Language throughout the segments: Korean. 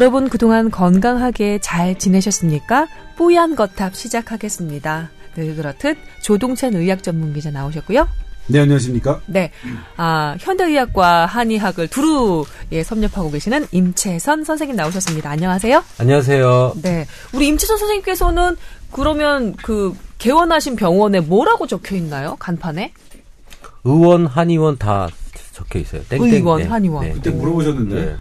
여러분 그동안 건강하게 잘 지내셨습니까? 뽀얀 거탑 시작하겠습니다. 늘 그렇듯 조동찬 의학 전문 기자 나오셨고요. 네, 안녕하십니까? 네. 아, 현대의학과 한의학을 두루 예, 섭렵하고 계시는 임채선 선생님 나오셨습니다. 안녕하세요. 안녕하세요. 네. 우리 임채선 선생님께서는 그러면 그 개원하신 병원에 뭐라고 적혀 있나요? 간판에? 의원, 한의원 다 적혀 있어요. 땡땡. 의원, 한의원. 그때 물어보셨는데. 네.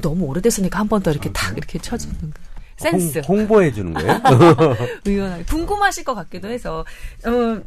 너무 오래됐으니까 한 번 더 이렇게 탁 이렇게 쳐주는 거. 센스. 홍, 홍보해 주는 거예요? 의원 궁금하실 것 같기도 해서 어,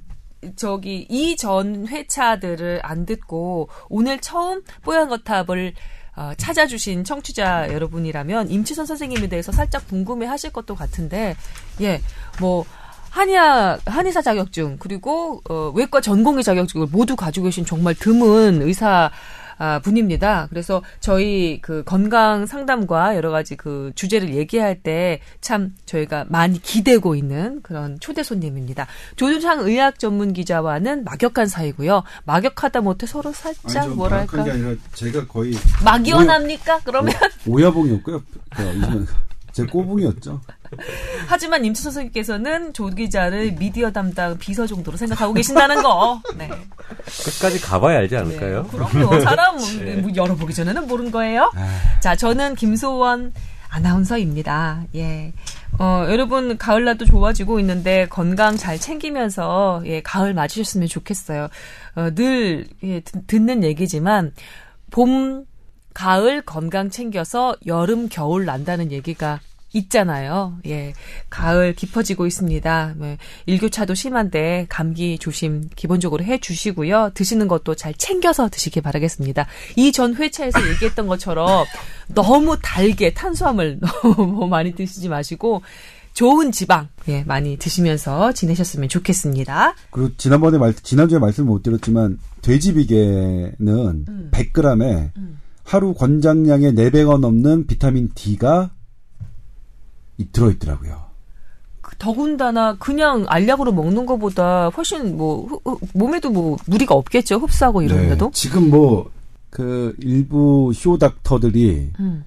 저기 이전 회차들을 안 듣고 오늘 처음 뽀얀 거탑을 어, 찾아주신 청취자 여러분이라면 임치선 선생님에 대해서 살짝 궁금해 하실 것도 같은데 예 뭐 한의학 한의사 자격증 그리고 어, 외과 전공의 자격증을 모두 가지고 계신 정말 드문 의사 아, 분입니다. 그래서 저희 그 건강 상담과 여러 가지 그 주제를 얘기할 때 참 저희가 많이 기대고 있는 그런 초대 손님입니다. 조준창 의학 전문 기자와는 막역한 사이고요. 막역하다 못해 서로 살짝 아니, 뭐랄까 게 아니라 제가 거의 막연합니까? 그러면 오야봉이었고요. 그, 제 꼬붕이었죠. 하지만 임수 선생님께서는 조 기자를 미디어 담당 비서 정도로 생각하고 계신다는 거. 네. 끝까지 가봐야 알지 않을까요? 네, 그럼요. 사람 뭐 열어보기 전에는 모르는 거예요. 자, 저는 김소원 아나운서입니다. 예. 어, 여러분, 가을날도 좋아지고 있는데 건강 잘 챙기면서, 예, 가을 맞으셨으면 좋겠어요. 어, 늘, 예, 듣, 듣는 얘기지만, 봄, 가을 건강 챙겨서 여름, 겨울 난다는 얘기가 있잖아요. 예. 가을 깊어지고 있습니다. 네, 일교차도 심한데 감기 조심 기본적으로 해 주시고요. 드시는 것도 잘 챙겨서 드시기 바라겠습니다. 이 전 회차에서 얘기했던 것처럼 너무 달게 탄수화물 너무 많이 드시지 마시고 좋은 지방 예, 많이 드시면서 지내셨으면 좋겠습니다. 그리고 지난번에 말 지난주에 말씀 못 드렸지만 돼지 비계는 음. 100g에 음. 하루 권장량의 4배가 넘는 비타민 D가 들어있더라고요. 그 더군다나 그냥 알약으로 먹는 것보다 훨씬 뭐 몸에도 뭐 무리가 없겠죠 흡수하고 이러는데도 네, 지금 뭐 그 일부 쇼닥터들이 음.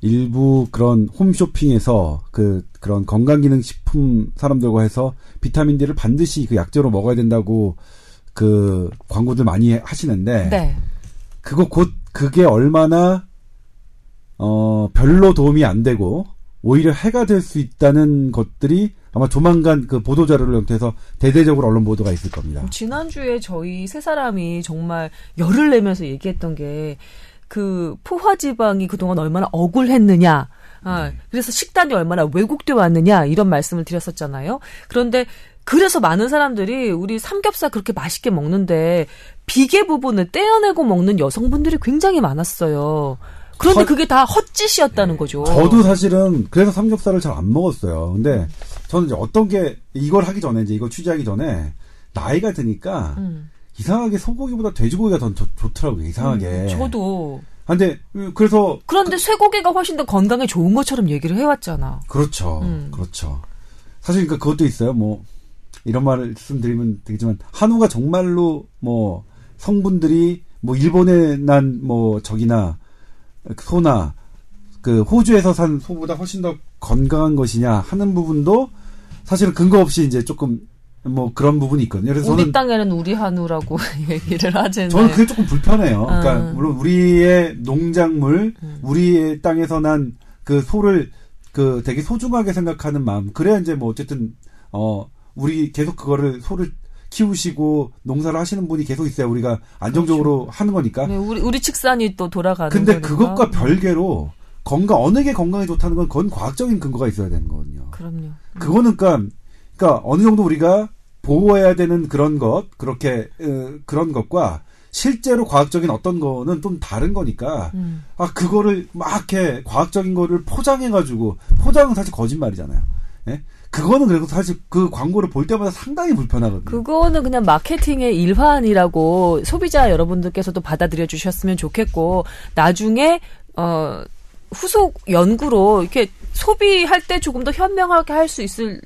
일부 그런 홈쇼핑에서 그 그런 건강기능식품 사람들과 해서 비타민 D를 반드시 그 약재로 먹어야 된다고 그 광고들 많이 하시는데 네. 그거 곧 그게 얼마나 어 별로 도움이 안 되고 오히려 해가 될 수 있다는 것들이 아마 조만간 그 보도 자료를 형태해서 대대적으로 언론 보도가 있을 겁니다. 지난주에 저희 세 사람이 정말 열을 내면서 얘기했던 게 그 포화 지방이 그동안 얼마나 억울했느냐. 아, 네. 그래서 식단이 얼마나 왜곡돼 왔느냐 이런 말씀을 드렸었잖아요. 그런데 그래서 많은 사람들이 우리 삼겹살 그렇게 맛있게 먹는데 비계 부분을 떼어내고 먹는 여성분들이 굉장히 많았어요. 그런데 헛, 그게 다 헛짓이었다는 거죠. 저도 사실은 그래서 삼겹살을 잘 안 먹었어요. 근데 저는 이제 어떤 게 이걸 하기 전에 이제 이걸 취재하기 전에 나이가 드니까 음. 이상하게 소고기보다 돼지고기가 더 좋, 좋더라고요. 이상하게. 음, 저도. 아, 근데 그래서 그런데 그, 쇠고기가 훨씬 더 건강에 좋은 것처럼 얘기를 해왔잖아. 그렇죠. 음. 그렇죠. 사실 그러니까 그것도 있어요. 뭐 이런 말씀드리면 되겠지만 한우가 정말로 뭐 성분들이 뭐 일본에 난 뭐 적이나 소나 그 호주에서 산 소보다 훨씬 더 건강한 것이냐 하는 부분도 사실은 근거 없이 이제 조금 뭐 그런 부분이 있거든요. 그래서 우리 땅에는 우리 한우라고 얘기를 하잖아요. 저는 그게 조금 불편해요. 아. 그러니까 물론 우리의 농작물, 음. 우리의 땅에서 난 그 소를 그 되게 소중하게 생각하는 마음. 그래야 이제 뭐 어쨌든 어 우리 계속 그거를 소를 키우시고 농사를 하시는 분이 계속 있어야 우리가 안정적으로 그렇죠. 하는 거니까. 네, 우리 우리 축산이 또 돌아가는 근데 거니까. 그것과 별개로 건강 어느 게 건강에 좋다는 건 그건 과학적인 근거가 있어야 되는 거거든요. 그럼요. 음. 그거는 그러니까 그러니까 어느 정도 우리가 보호해야 되는 그런 것 그렇게 어, 그런 것과 실제로 과학적인 어떤 거는 좀 다른 거니까 음. 아 그거를 막 이렇게 과학적인 거를 포장해 가지고 포장은 사실 거짓말이잖아요. 예? 그거는 그래도 사실 그 광고를 볼 때마다 상당히 불편하거든요. 그거는 그냥 마케팅의 일환이라고 소비자 여러분들께서도 받아들여 주셨으면 좋겠고 나중에 어 후속 연구로 이렇게 소비할 때 조금 더 현명하게 할 수 있을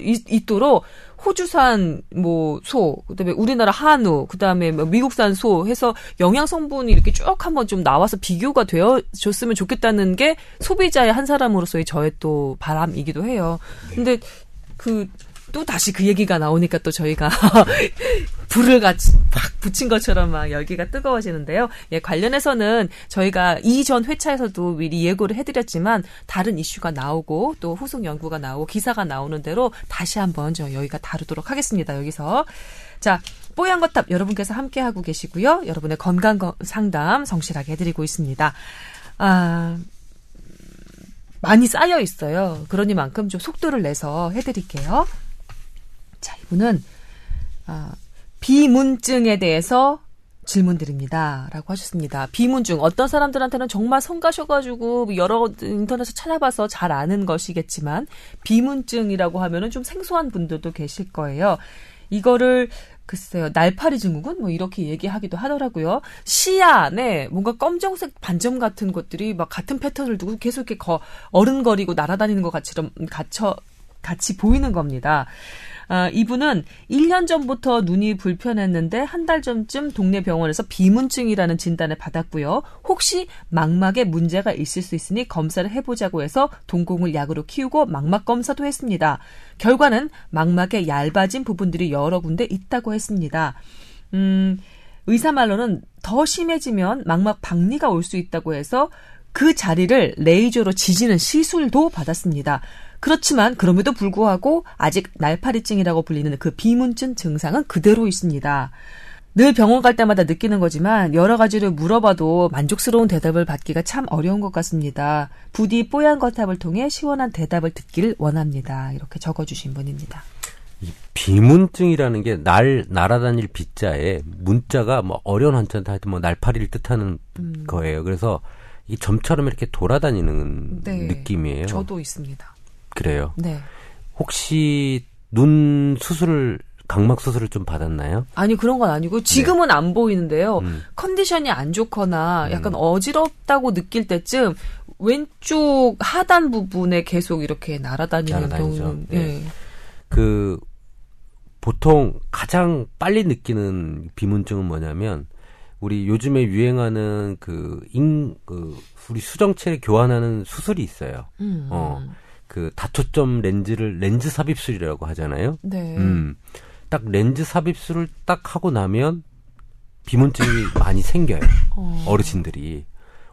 있, 있도록 호주산 뭐 소, 그다음에 우리나라 한우, 그다음에 뭐 미국산 소 해서 영양 성분이 이렇게 쭉 한번 좀 나와서 비교가 되어줬으면 좋겠다는 게 소비자의 한 사람으로서의 저의 또 바람이기도 해요. 근데 그 또 다시 그 얘기가 나오니까 또 저희가 불을 같이 팍 붙인 것처럼 막 열기가 뜨거워지는데요. 예, 관련해서는 저희가 이전 회차에서도 미리 예고를 해드렸지만 다른 이슈가 나오고 또 후속 연구가 나오고 기사가 나오는 대로 다시 한번 저 여기가 다루도록 하겠습니다. 여기서 자 뽀얀 거탑 여러분께서 함께 하고 계시고요. 여러분의 건강 상담 성실하게 해드리고 있습니다. 아. 많이 쌓여 있어요. 그러니만큼 좀 속도를 내서 해드릴게요. 자, 이분은 아, 비문증에 대해서 질문 드립니다. 라고 하셨습니다. 비문증. 어떤 사람들한테는 정말 성가셔가지고 여러 인터넷에 찾아봐서 잘 아는 것이겠지만, 비문증이라고 하면은 좀 생소한 분들도 계실 거예요. 이거를 글쎄요, 날파리 증후군? 뭐 이렇게 얘기하기도 하더라고요. 시야 안에 뭔가 검정색 반점 같은 것들이 막 같은 패턴을 두고 계속 이렇게 거, 어른거리고 날아다니는 것 같이럼 갇혀, 같이 보이는 겁니다. 아, 이분은 1년 전부터 눈이 불편했는데 한 달 전쯤 동네 병원에서 비문증이라는 진단을 받았고요. 혹시 망막에 문제가 있을 수 있으니 검사를 해보자고 해서 동공을 약으로 키우고 망막 검사도 했습니다. 결과는 망막에 얇아진 부분들이 여러 군데 있다고 했습니다. 음, 의사 말로는 더 심해지면 망막 박리가 올 수 있다고 해서 그 자리를 레이저로 지지는 시술도 받았습니다. 그렇지만 그럼에도 불구하고 아직 날파리증이라고 불리는 그 비문증 증상은 그대로 있습니다. 늘 병원 갈 때마다 느끼는 거지만 여러 가지를 물어봐도 만족스러운 대답을 받기가 참 어려운 것 같습니다. 부디 뽀얀 거탑을 통해 시원한 대답을 듣기를 원합니다. 이렇게 적어주신 분입니다. 이 비문증이라는 게 날 날아다닐 비자에 문자가 뭐 어려운 한자한테 하여튼 뭐 날파리를 뜻하는 음. 거예요. 그래서 이 점처럼 이렇게 돌아다니는 네, 느낌이에요. 저도 있습니다. 그래요. 네. 혹시 눈 수술을 각막 수술을 좀 받았나요? 아니 그런 건 아니고 지금은 네. 안 보이는데요. 음. 컨디션이 안 좋거나 음. 약간 음. 어지럽다고 느낄 때쯤 왼쪽 하단 부분에 계속 이렇게 날아다니는 경우는 네. 네. 그 보통 가장 빨리 느끼는 비문증은 뭐냐면 우리 요즘에 유행하는 그, 인, 그, 우리 수정체를 교환하는 수술이 있어요. 음. 어. 그 다초점 렌즈를 렌즈 삽입술이라고 하잖아요. 네. 음. 딱 렌즈 삽입술을 딱 하고 나면 비문증이 많이 생겨요. 어. 어르신들이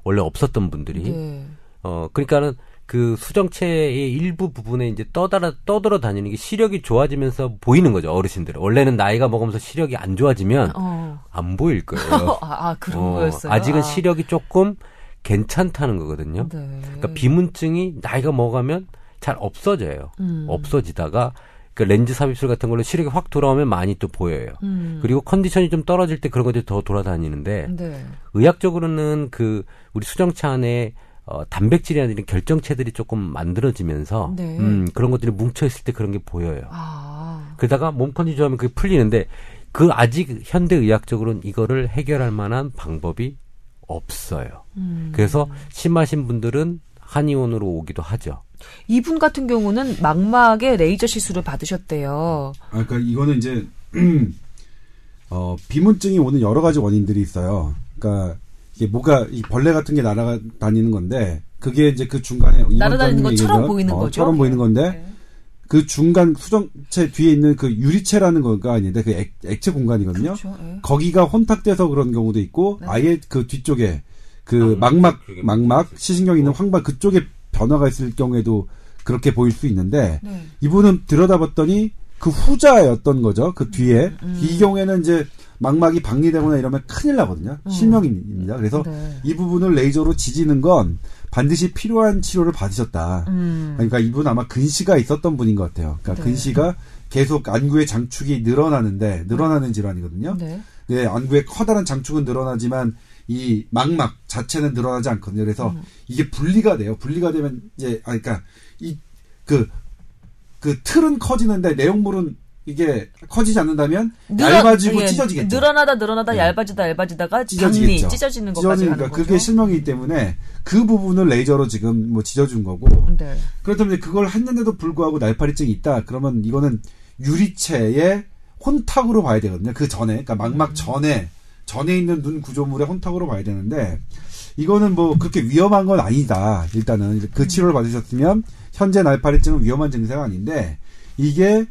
원래 없었던 분들이. 네. 어 그러니까는 그 수정체의 일부 부분에 이제 떠달아 떠들어 다니는 게 시력이 좋아지면서 보이는 거죠 어르신들. 원래는 나이가 먹으면서 시력이 안 좋아지면 어. 안 보일 거예요. 아, 아 그런 어, 거였어요. 아직은 아. 시력이 조금 괜찮다는 거거든요. 네. 그러니까 비문증이 나이가 먹으면 잘 없어져요. 음. 없어지다가 그 렌즈 삽입술 같은 걸로 시력이 확 돌아오면 많이 또 보여요. 음. 그리고 컨디션이 좀 떨어질 때 그런 것들이 더 돌아다니는데 네. 의학적으로는 그 우리 수정체 안에 어, 단백질이나 이런 결정체들이 조금 만들어지면서 네. 음, 그런 것들이 뭉쳐 있을 때 그런 게 보여요. 아. 그러다가 몸 컨디션 하면 그게 풀리는데 그 아직 현대 의학적으로는 이거를 해결할 만한 방법이 없어요. 음. 그래서 심하신 분들은 한의원으로 오기도 하죠. 이분 같은 경우는 망막에 레이저 시술을 받으셨대요. 아, 그러니까 이거는 이제 어, 비문증이 오는 여러 가지 원인들이 있어요. 그러니까 이게 뭐가 이 벌레 같은 게 날아다니는 건데 그게 이제 그 중간에 날아다니는 것처럼 보이는 어, 거죠. 처럼 보이는 건데 네. 그 중간 수정체 뒤에 있는 그 유리체라는 거가 아닌데 그 액, 액체 공간이거든요. 그렇죠, 네. 거기가 혼탁돼서 그런 경우도 있고 네. 아예 그 뒤쪽에 그 망막 망막 시신경 있는 황반 그쪽에 변화가 있을 경우에도 그렇게 보일 수 있는데 네. 이분은 들여다봤더니 그 후자였던 거죠. 그 뒤에 음, 음. 이 경우에는 이제 망막이 박리되거나 이러면 큰일 나거든요. 음. 실명입니다. 그래서 네. 이 부분을 레이저로 지지는 건 반드시 필요한 치료를 받으셨다. 음. 그러니까 이분 아마 근시가 있었던 분인 것 같아요. 그러니까 네. 근시가 계속 안구의 장축이 늘어나는데 늘어나는 질환이거든요. 네. 네, 안구의 커다란 장축은 늘어나지만 이 망막 자체는 늘어나지 않거든요. 그래서 음. 이게 분리가 돼요. 분리가 되면 이제 아 그러니까 이 그그 그 틀은 커지는데 내용물은 이게 커지지 않는다면 늘어, 얇아지고 예, 찢어지겠죠. 늘어나다 늘어나다 네. 얇아지다 얇아지다가 찢어지겠죠. 찢어지는 것까지 그러니까 그게 실명이기 때문에 그 부분을 레이저로 지금 뭐 찢어준 거고. 네. 그렇다면 그걸 했는데도 불구하고 날파리증이 있다. 그러면 이거는 유리체의 혼탁으로 봐야 되거든요. 그 전에, 그러니까 망막 전에 전에 있는 눈 구조물의 혼탁으로 봐야 되는데 이거는 뭐 그렇게 위험한 건 아니다. 일단은 그 치료를 받으셨으면 현재 날파리증은 위험한 증세가 아닌데 이게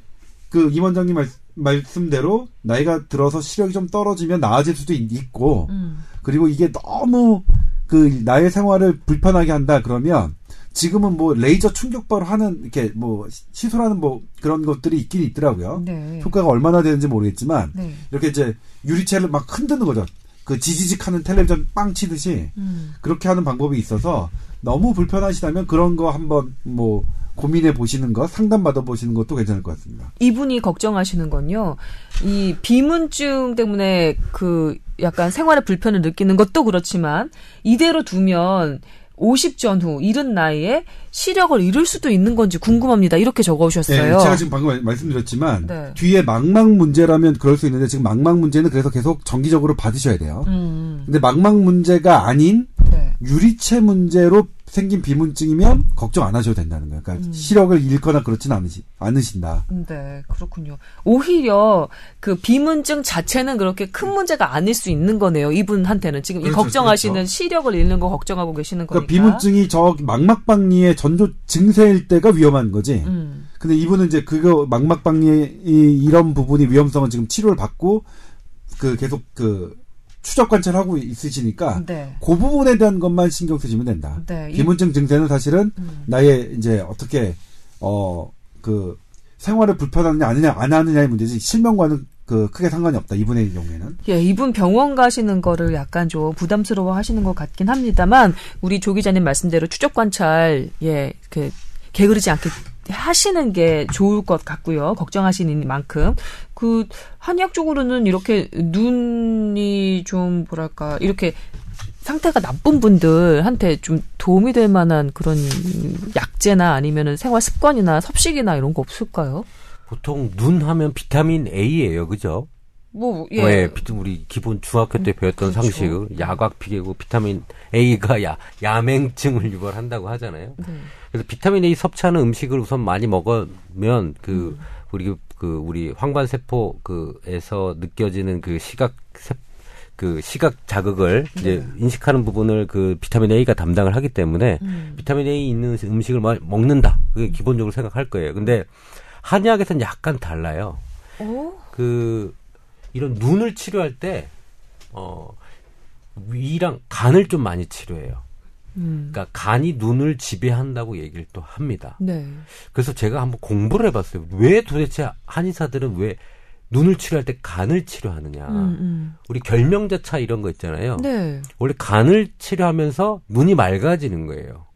그 임 원장님 말, 말씀대로 나이가 들어서 시력이 좀 떨어지면 나아질 수도 있고 음. 그리고 이게 너무 그 나의 생활을 불편하게 한다 그러면 지금은 뭐 레이저 충격바로 하는 이렇게 뭐 시술하는 뭐 그런 것들이 있긴 있더라고요. 네. 효과가 얼마나 되는지 모르겠지만 네. 이렇게 이제 유리체를 막 흔드는 거죠. 그 지지직 하는 텔레비전 빵 치듯이 음. 그렇게 하는 방법이 있어서 너무 불편하시다면 그런 거 한번 뭐 고민해 보시는 것, 상담 받아 보시는 것도 괜찮을 것 같습니다. 이분이 걱정하시는 건요. 이 비문증 때문에 그 약간 생활에 불편을 느끼는 것도 그렇지만 이대로 두면 50 전후 이른 나이에 시력을 잃을 수도 있는 건지 궁금합니다. 이렇게 적어오셨어요. 네, 제가 지금 방금 말씀드렸지만 네. 뒤에 망막 문제라면 그럴 수 있는데 지금 망막 문제는 그래서 계속 정기적으로 받으셔야 돼요. 음. 근데 망막 문제가 아닌 네. 유리체 문제로 생긴 비문증이면 걱정 안 하셔도 된다는 거예요. 그러니까 음. 시력을 잃거나 그렇지는 않으시, 않으신다. 네, 그렇군요. 오히려 그 비문증 자체는 그렇게 큰 문제가 아닐 수 있는 거네요. 이분한테는 지금 그렇죠, 이 걱정하시는 그렇죠. 시력을 잃는 거 걱정하고 계시는 그러니까 거니까. 그러니까 비문증이 저 망막박리의 전조 증세일 때가 위험한 거지. 음. 근데 이분은 이제 그거 망막박리 이런 부분이 위험성은 지금 치료를 받고 그 계속 그 추적 관찰하고 있으시니까 네. 그 부분에 대한 것만 신경 쓰시면 된다. 네. 비문증 증세는 사실은 음. 나의 이제 어떻게 어 그 생활을 불편하느냐 아니냐 안 하느냐의 문제지 실명과는 그 크게 상관이 없다 이분의 경우에는. 예, 이분 병원 가시는 거를 약간 좀 부담스러워 하시는 것 같긴 합니다만 우리 조 기자님 말씀대로 추적 관찰 예그 게으르지 않게 하시는 게 좋을 것 같고요. 걱정하시는 만큼. 그, 한의학 적으로는 이렇게 눈이 좀, 뭐랄까, 이렇게 상태가 나쁜 분들한테 좀 도움이 될 만한 그런 약제나 아니면은 생활 습관이나 섭식이나 이런 거 없을까요? 보통 눈 하면 비타민 A예요. 그죠? 뭐, 예. 네, 우리 기본 중학교 때 배웠던 그렇죠. 상식, 야광 피개고 비타민 A가 야, 야맹증을 유발한다고 하잖아요. 네. 그래서 비타민 A 섭취하는 음식을 우선 많이 먹으면 그 음. 우리 그 우리 황반 세포 그에서 느껴지는 그 시각 세, 그 시각 자극을 네. 이제 인식하는 부분을 그 비타민 A가 담당을 하기 때문에 음. 비타민 A 있는 음식을 먹는다. 그게 기본적으로 생각할 거예요. 근데 한의학에서는 약간 달라요. 오? 그 이런 눈을 치료할 때 어, 위랑 간을 좀 많이 치료해요. 음. 그러니까 간이 눈을 지배한다고 얘기를 또 합니다. 네. 그래서 제가 한번 공부를 해봤어요. 왜 도대체 한의사들은 왜 눈을 치료할 때 간을 치료하느냐. 음, 음. 우리 결명자차 이런 거 있잖아요. 네. 원래 간을 치료하면서 눈이 맑아지는 거예요.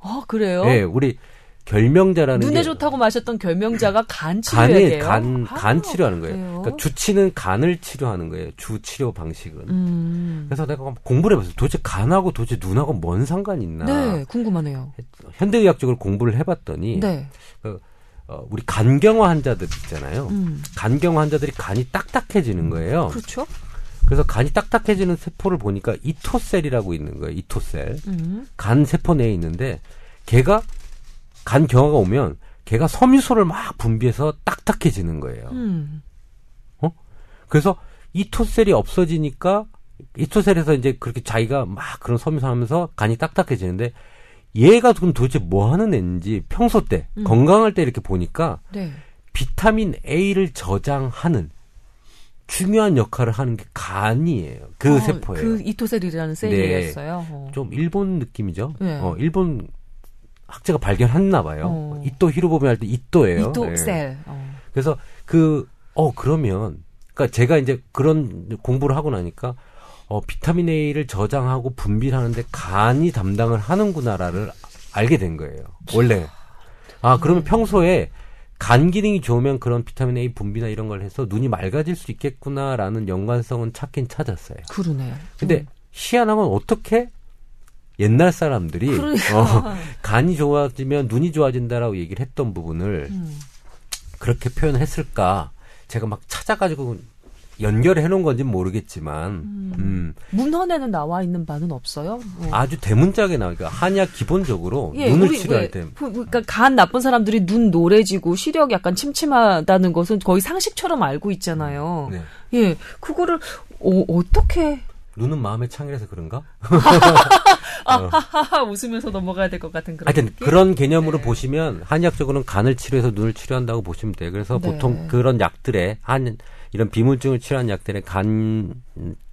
아 그래요? 네, 우리 결명자라는 눈에 좋다고 마셨던 결명자가 간 치료예요. 간, 간 아, 치료하는 거예요. 그래요? 그러니까 주치는 간을 치료하는 거예요. 주 치료 방식은. 음. 그래서 내가 공부를 해봤어요. 도대체 간하고 도대체 눈하고 뭔 상관이 있나? 네, 궁금하네요. 현대의학적으로 공부를 해봤더니 네. 그, 어, 우리 간경화 환자들 있잖아요. 음. 간경화 환자들이 간이 딱딱해지는 거예요. 그렇죠. 그래서 간이 딱딱해지는 세포를 보니까 이토셀이라고 있는 거예요. 이토셀. 음. 간 세포 내에 있는데 걔가 간 경화가 오면 걔가 섬유소를 막 분비해서 딱딱해지는 거예요. 음. 어? 그래서 이 토셀이 없어지니까 이 토셀에서 이제 그렇게 자기가 막 그런 섬유소 하면서 간이 딱딱해지는데 얘가 그럼 도대체 뭐 하는 애인지 평소 때 음. 건강할 때 이렇게 보니까 네. 비타민 A를 저장하는 중요한 역할을 하는 게 간이에요. 그 어, 세포예요. 그 이토셀이라는 셀이었어요. 네. 어. 좀 일본 느낌이죠. 네. 어, 일본 학자가 발견했나 봐요. 어. 이또 히로보미 할 때 이또예요. 이또 네. 셀. 어. 그래서 그 어 그러면 그러니까 제가 이제 그런 공부를 하고 나니까 어 비타민 A를 저장하고 분비하는데 간이 담당을 하는구나라를 알게 된 거예요. 원래 아 그러면 평소에 간 기능이 좋으면 그런 비타민 A 분비나 이런 걸 해서 눈이 맑아질 수 있겠구나라는 연관성은 찾긴 찾았어요. 그러네요. 근데 음. 희한하면 어떻게 옛날 사람들이 그러니까. 어, 간이 좋아지면 눈이 좋아진다라고 얘기를 했던 부분을 음. 그렇게 표현했을까 제가 막 찾아가지고 연결해 놓은 건지 모르겠지만 음. 음. 문헌에는 나와 있는 바는 없어요. 네. 아주 대문짝에 나오니까 그러니까 한약 기본적으로 예, 눈을 우리, 치료할 때 그러니까 간 나쁜 사람들이 눈 노래지고 시력 약간 침침하다는 것은 거의 상식처럼 알고 있잖아요. 네. 예, 그거를 어, 어떻게 눈은 마음의 창이라서 그런가? 아하하 웃으면서 넘어가야 될 것 같은 그런 하여튼 느낌? 그런 개념으로 네. 보시면 한의학적으로는 간을 치료해서 눈을 치료한다고 보시면 돼요. 그래서 네. 보통 그런 약들에 한 이런 비문증을 치료하는 약들에 간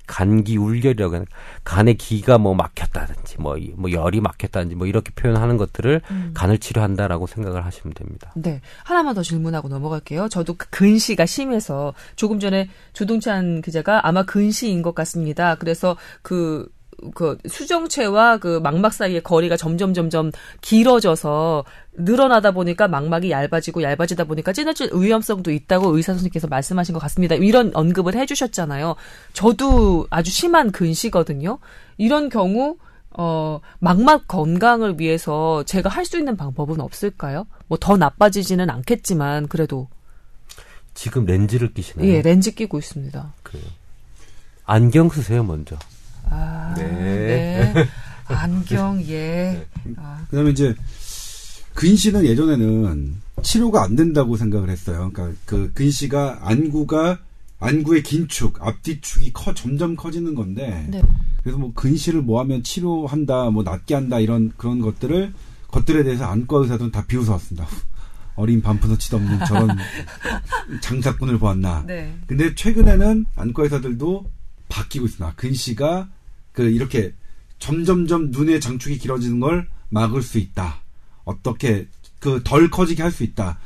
간기 울결이라고 하는 간의 기가 뭐 막혔다든지 뭐, 뭐 열이 막혔다든지 뭐 이렇게 표현하는 것들을 음. 간을 치료한다라고 생각을 하시면 됩니다. 네. 하나만 더 질문하고 넘어갈게요. 저도 그 근시가 심해서 조금 전에 조동찬 기자가 아마 근시인 것 같습니다. 그래서 그 그 수정체와 그 망막 사이의 거리가 점점 점점 길어져서 늘어나다 보니까 망막이 얇아지고 얇아지다 보니까 찌느질 위험성도 있다고 의사 선생님께서 말씀하신 것 같습니다. 이런 언급을 해주셨잖아요. 저도 아주 심한 근시거든요. 이런 경우 어 망막 건강을 위해서 제가 할 수 있는 방법은 없을까요? 뭐 더 나빠지지는 않겠지만 그래도 지금 렌즈를 끼시나요? 예, 렌즈 끼고 있습니다. 그래요. 안경 쓰세요 먼저. 아, 네. 네. 안경, 예. 네. 아. 그 다음에 이제, 근시는 예전에는 치료가 안 된다고 생각을 했어요. 그러니까 그 근시가 안구가 안구의 긴축, 앞뒤축이 커 점점 커지는 건데 네. 그래서 뭐 근시를 뭐 하면 치료한다, 뭐 낫게 한다 이런 그런 것들을 것들에 대해서 안과 의사들은 다 비웃어왔습니다. 어린 반푼어치도 없는 저런 장사꾼을 보았나. 네. 근데 최근에는 안과 의사들도 바뀌고 있습니다. 근시가 그 이렇게 점점점 눈의 장축이 길어지는 걸 막을 수 있다. 어떻게 그 덜 커지게 할 수 있다.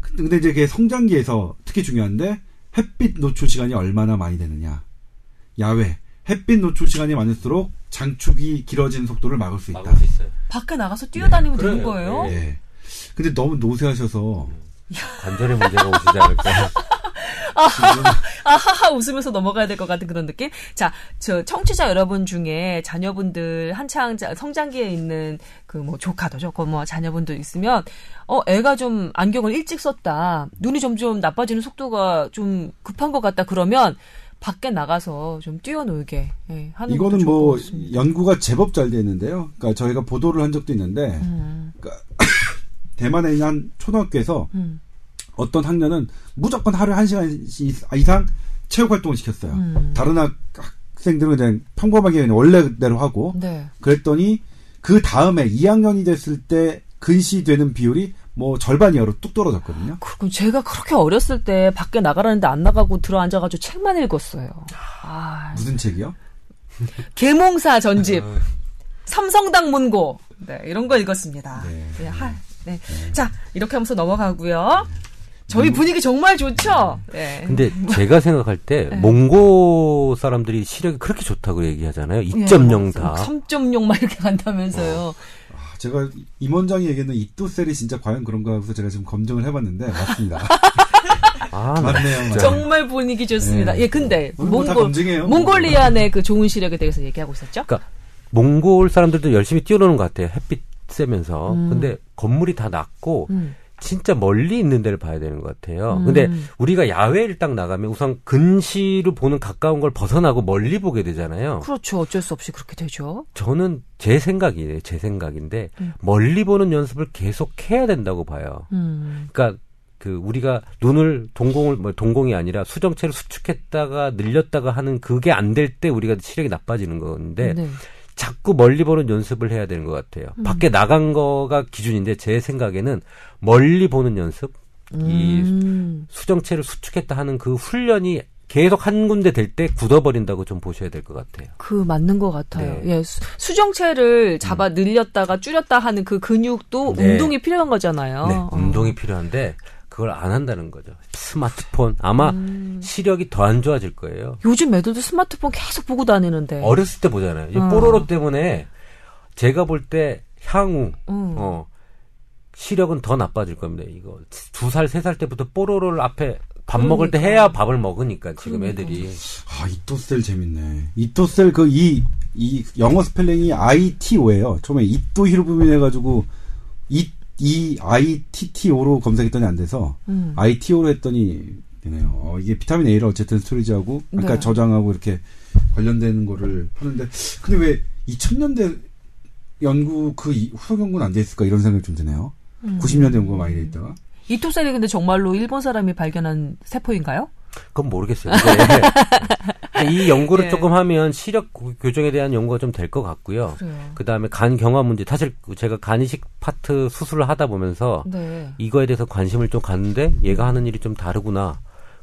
근데 이제 그게 성장기에서 특히 중요한데 햇빛 노출 시간이 얼마나 많이 되느냐. 야외 햇빛 노출 시간이 많을수록 장축이 길어지는 속도를 막을 수 있다. 막을 수 있어요. 밖에 나가서 뛰어다니면 네. 되는 거예요? 네. 근데 너무 노쇠하셔서 관절에 문제가 오시지 않을까. 아하하, 아하하 웃으면서 넘어가야 될 것 같은 그런 느낌? 자, 저 청취자 여러분 중에 자녀분들 한창 성장기에 있는 그 뭐 조카도 좋고 뭐 자녀분들 있으면 어 애가 좀 안경을 일찍 썼다. 눈이 점점 나빠지는 속도가 좀 급한 것 같다. 그러면 밖에 나가서 좀 뛰어놀게 예, 하는 이거는 뭐 연구가 제법 잘 되는데요. 그러니까 저희가 보도를 한 적도 있는데 음. 그러니까 대만에 있는 한 초등학교에서 음. 어떤 학년은 무조건 하루에 한 시간 이상 체육 활동을 시켰어요. 음. 다른 학, 생들은 그냥 평범하게 그냥 원래대로 하고 네. 그랬더니 그 다음에 2학년이 됐을 때 근시되는 비율이 뭐 절반 이하로 뚝 떨어졌거든요. 그럼 제가 그렇게 어렸을 때 밖에 나가라는데 안 나가고 들어앉아가지고 책만 읽었어요. 아, 무슨 책이요? 계몽사 전집, 아. 삼성당 문고, 네 이런 거 읽었습니다. 네. 네. 하, 네. 네. 자 이렇게 하면서 넘어가고요. 저희 음. 분위기 정말 좋죠. 네. 근데 제가 생각할 때 네. 몽고 사람들이 시력이 그렇게 좋다고 얘기하잖아요. 2.0 다. 3.0 막 이렇게 간다면서요. 어. 아, 제가 임 원장이 얘기했는 이또셀이 진짜 과연 그런가 해서 제가 지금 검증을 해봤는데 맞습니다. 아, 맞네요. 맞 정말 분위기 좋습니다. 네. 예, 근데 뭐 몽골 몽골리아 의그 좋은 시력에 대해서 얘기하고 있었죠. 그러니까 몽골 사람들도 열심히 뛰어노는 것 같아요. 햇빛 쐬면서. 음. 근데 건물이 다 낮고 음. 진짜 멀리 있는 데를 봐야 되는 것 같아요. 음. 근데 우리가 야외를 딱 나가면 우선 근시를 보는 가까운 걸 벗어나고 멀리 보게 되잖아요. 그렇죠. 어쩔 수 없이 그렇게 되죠. 저는 제 생각이에요. 제 생각인데 음. 멀리 보는 연습을 계속 해야 된다고 봐요. 음. 그러니까 그 우리가 눈을 동공을 뭐 동공이 아니라 수정체를 수축했다가 늘렸다가 하는 그게 안 될 때 우리가 시력이 나빠지는 건데 네. 자꾸 멀리 보는 연습을 해야 되는 것 같아요. 음. 밖에 나간 거가 기준인데 제 생각에는 멀리 보는 연습, 음. 이 수정체를 수축했다 하는 그 훈련이 계속 한 군데 될 때 굳어버린다고 좀 보셔야 될 것 같아요. 그 맞는 것 같아요. 네. 예, 수, 정체를 잡아 음. 늘렸다가 줄였다 하는 그 근육도 네. 운동이 필요한 거잖아요. 네, 어. 운동이 필요한데 그걸 안 한다는 거죠. 스마트폰 아마 음. 시력이 더 안 좋아질 거예요. 요즘 애들도 스마트폰 계속 보고 다니는데. 어렸을 때 보잖아요. 어. 뽀로로 때문에 제가 볼 때 향후 음. 어 시력은 더 나빠질 겁니다. 이거 두 살 세 살 때부터 뽀로로를 앞에 밥 그러니까. 먹을 때 해야 밥을 먹으니까 지금 그러니까. 애들이. 아 이토셀 재밌네. 이토셀 그 이 이 영어 스펠링이 I T O예요. 처음에 이토 히로부민 해가지고 이 이 ITTO로 검색했더니 안 돼서 음. ITO로 했더니 되네요. 어, 이게 비타민 A를 어쨌든 스토리지하고 그러니까 네. 저장하고 이렇게 관련되는 거를 하는데 근데 왜 2000년대 연구 그 후속 연구는 안 돼 있을까 이런 생각이 좀 드네요. 음. 90년대 연구가 많이 돼 있다가. 이토셀이 근데 정말로 일본 사람이 발견한 세포인가요? 그건 모르겠어요. 이 연구를 네. 조금 하면 시력 교정에 대한 연구가 좀 될 것 같고요. 그 다음에 간 경화 문제. 사실 제가 간 이식 파트 수술을 하다 보면서 네. 이거에 대해서 관심을 좀 갖는데 얘가 하는 일이 좀 다르구나.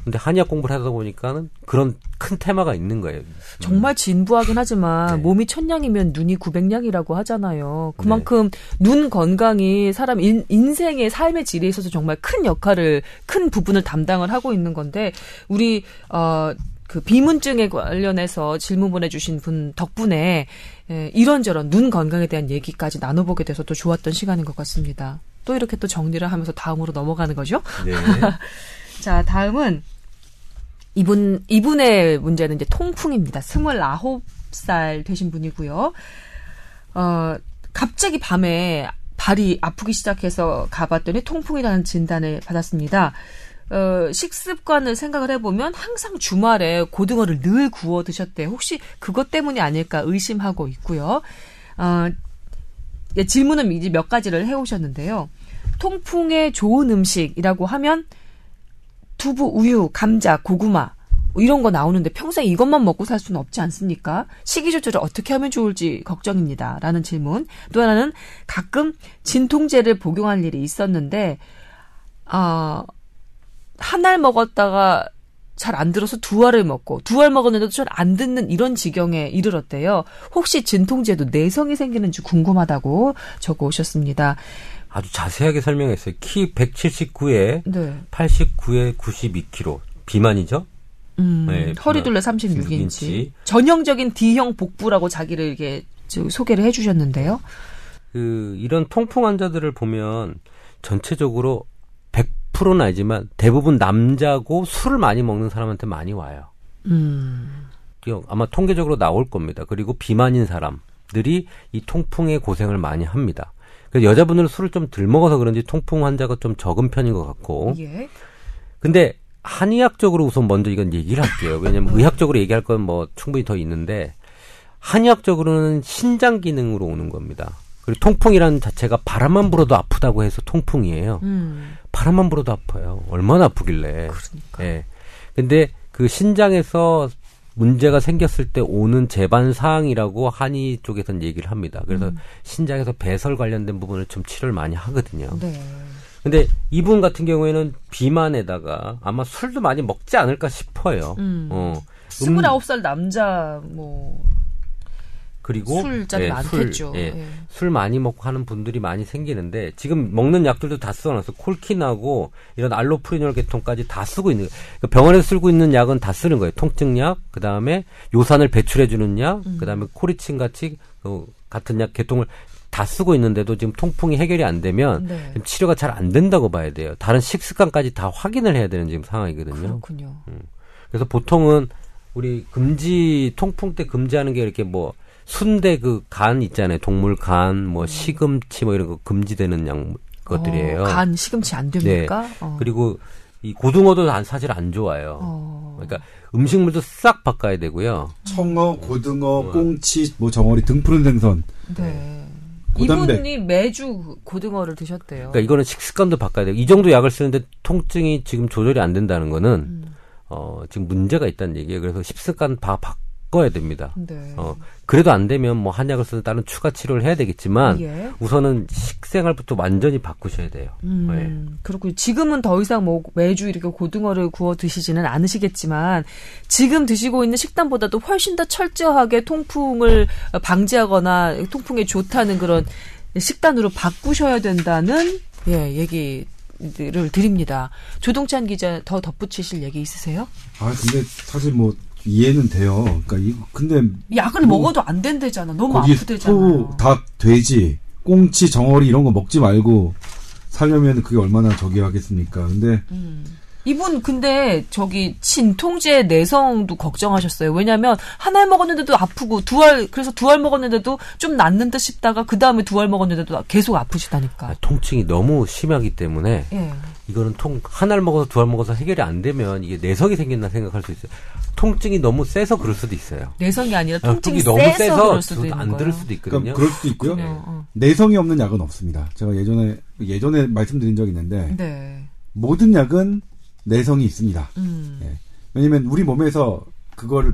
근데 한의학 공부를 하다 보니까는 그런 큰 테마가 있는 거예요. 정말 진부하긴 하지만 네. 몸이 천냥이면 눈이 구백냥이라고 하잖아요. 그만큼 네. 눈 건강이 사람 인, 인생의 삶의 질에 있어서 정말 큰 역할을 큰 부분을 담당을 하고 있는 건데 우리 어. 그 비문증에 관련해서 질문 보내주신 분 덕분에 예, 이런저런 눈 건강에 대한 얘기까지 나눠보게 돼서 또 좋았던 시간인 것 같습니다. 또 이렇게 또 정리를 하면서 다음으로 넘어가는 거죠. 네. 자, 다음은 이분, 이분의 문제는 이제 통풍입니다. 29살 되신 분이고요. 어, 갑자기 밤에 발이 아프기 시작해서 가봤더니 통풍이라는 진단을 받았습니다. 어, 식습관을 생각을 해보면 항상 주말에 고등어를 늘 구워 드셨대. 혹시 그것 때문이 아닐까 의심하고 있고요. 어, 예, 질문은 이제 몇 가지를 해오셨는데요. 통풍에 좋은 음식이라고 하면 두부, 우유, 감자, 고구마 뭐 이런 거 나오는데 평생 이것만 먹고 살 수는 없지 않습니까? 식이 조절을 어떻게 하면 좋을지 걱정입니다. 라는 질문. 또 하나는 가끔 진통제를 복용할 일이 있었는데 아, 한 알 먹었다가 잘 안 들어서 두 알을 먹고 두 알 먹었는데도 잘 안 듣는 이런 지경에 이르렀대요. 혹시 진통제도 내성이 생기는지 궁금하다고 적어 오셨습니다. 아주 자세하게 설명했어요. 키 179에 네. 89에 92kg 비만이죠. 음, 네, 허리 둘레 36인치. 36인치. 전형적인 D형 복부라고 자기를 이렇게 소개를 해주셨는데요. 그 이런 통풍 환자들을 보면 전체적으로 100%는 아니지만 대부분 남자고 술을 많이 먹는 사람한테 많이 와요. 음. 아마 통계적으로 나올 겁니다. 그리고 비만인 사람들이 이 통풍에 고생을 많이 합니다. 그래서 여자분들은 술을 좀 덜 먹어서 그런지 통풍 환자가 좀 적은 편인 것 같고. 예. 근데 한의학적으로 우선 먼저 이건 얘기를 할게요. 왜냐면 하 의학적으로 얘기할 건 뭐 충분히 더 있는데 한의학적으로는 신장 기능으로 오는 겁니다. 그리고 통풍이라는 자체가 바람만 불어도 아프다고 해서 통풍이에요. 음. 바람만 불어도 아파요. 얼마나 아프길래. 그러니까. 예. 근데 그 신장에서 문제가 생겼을 때 오는 재반 사항이라고 한의 쪽에서는 얘기를 합니다. 그래서 음. 신장에서 배설 관련된 부분을 좀 치료를 많이 하거든요. 네. 근데 이분 같은 경우에는 비만에다가 아마 술도 많이 먹지 않을까 싶어요. 음. 어. 29살 남자 뭐 그리고 술잔 예, 많겠죠. 술, 예, 예. 술 많이 먹고 하는 분들이 많이 생기는데 지금 먹는 약들도 다 써놨어. 콜킨하고 이런 알로프리놀 계통까지 다 쓰고 있는 그러니까 병원에서 쓰고 있는 약은 다 쓰는 거예요. 통증약, 그 다음에 요산을 배출해주는 약, 음. 그 다음에 코리친 같이 그 같은 약 계통을 다 쓰고 있는데도 지금 통풍이 해결이 안 되면 네. 치료가 잘 안 된다고 봐야 돼요. 다른 식습관까지 다 확인을 해야 되는 지금 상황이거든요. 그렇군요. 음. 그래서 보통은 우리 금지 통풍 때 금지하는 게 이렇게 뭐 순대 그 간 있잖아요. 동물 간, 뭐 음. 시금치 뭐 이런 거 금지되는 양 것들이에요. 어, 간, 시금치 안 됩니까? 네. 어. 그리고 이 고등어도 사실 안 좋아요. 어. 그러니까 음식물도 싹 바꿔야 되고요. 청어, 고등어, 꽁치, 뭐 정어리 등 푸른 생선. 네. 고단백. 이분이 매주 고등어를 드셨대요. 그러니까 이거는 식습관도 바꿔야 돼요. 이 정도 약을 쓰는데 통증이 지금 조절이 안 된다는 거는 음. 어, 지금 문제가 있다는 얘기예요. 그래서 식습관 다 바, 바꿔야 됩니다. 네. 어, 그래도 안 되면 뭐 한약을 쓰는 다른 추가 치료를 해야 되겠지만 예. 우선은 식생활부터 완전히 바꾸셔야 돼요. 음, 네. 그렇고 지금은 더 이상 뭐 매주 이렇게 고등어를 구워 드시지는 않으시겠지만 지금 드시고 있는 식단보다도 훨씬 더 철저하게 통풍을 방지하거나 통풍에 좋다는 그런 식단으로 바꾸셔야 된다는 예, 얘기 를 드립니다. 조동찬 기자 더 덧붙이실 얘기 있으세요? 아, 근데 사실 뭐 이해는 돼요. 그러니까 이 근데 약을 뭐, 먹어도 안 된대잖아. 너무 아프대잖아. 소, 닭, 돼지, 꽁치, 정어리 이런 거 먹지 말고 살려면 그게 얼마나 저기 하겠습니까? 근데 음. 이분 근데 저기 진통제 내성도 걱정하셨어요. 왜냐하면 한 알 먹었는데도 아프고 두 알 그래서 두 알 먹었는데도 좀 낫는 듯 싶다가 그 다음에 두 알 먹었는데도 계속 아프시다니까. 아, 통증이 너무 심하기 때문에 예. 이거는 통 한 알 먹어서 두 알 먹어서 해결이 안 되면 이게 내성이 생긴다 생각할 수 있어요. 통증이 너무 세서 그럴 수도 있어요. 내성이 아니라 아, 통증이, 아, 너무 세서, 세서 안 들을 수도 있거든요. 그럴 수도 있고요. 어. 내성이 없는 약은 없습니다. 제가 예전에 예전에 말씀드린 적이 있는데 네. 모든 약은 내성이 있습니다. 음. 예. 왜냐면 우리 몸에서 그걸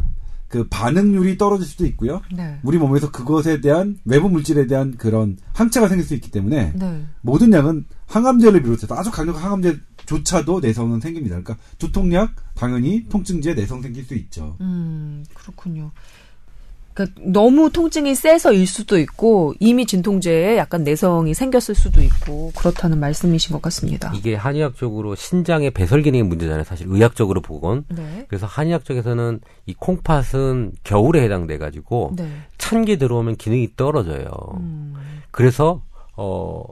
그 반응률이 떨어질 수도 있고요. 네. 우리 몸에서 그것에 대한 외부 물질에 대한 그런 항체가 생길 수 있기 때문에 네. 모든 약은 항암제를 비롯해서 아주 강력한 항암제조차도 내성은 생깁니다. 그러니까 두통약 당연히 통증제 내성 생길 수 있죠. 음 그렇군요. 그러니까 너무 통증이 세서일 수도 있고 이미 진통제에 약간 내성이 생겼을 수도 있고 그렇다는 말씀이신 것 같습니다. 이게 한의학적으로 신장의 배설 기능의 문제잖아요. 사실 의학적으로 보건. 네. 그래서 한의학 쪽에서는 이 콩팥은 겨울에 해당돼 가지고 네. 찬게 들어오면 기능이 떨어져요. 음. 그래서 어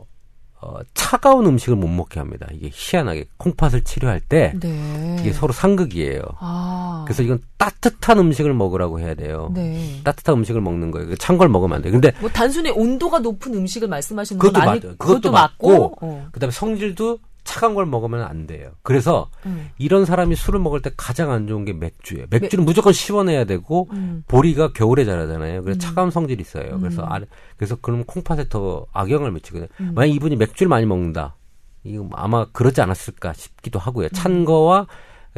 어, 차가운 음식을 못 먹게 합니다. 이게 희한하게 콩팥을 치료할 때 네. 이게 서로 상극이에요. 아. 그래서 이건 따뜻한 음식을 먹으라고 해야 돼요. 네. 따뜻한 음식을 먹는 거예요. 찬 걸 먹으면 안 돼. 근데 뭐 단순히 온도가 높은 음식을 말씀하시는 건 아니 그것도, 그것도 맞고, 어. 그다음에 성질도 차가운 걸 먹으면 안 돼요. 그래서 음. 이런 사람이 술을 먹을 때 가장 안 좋은 게 맥주예요. 맥주는 매... 무조건 시원해야 되고 음. 보리가 겨울에 자라잖아요. 그래서 음. 차가운 성질이 있어요. 그래서 아, 그래서 그럼 콩팥에 더 악영을 미치거든요. 음. 만약 이분이 맥주를 많이 먹는다. 이거 아마 그러지 않았을까 싶기도 하고요. 찬 음. 거와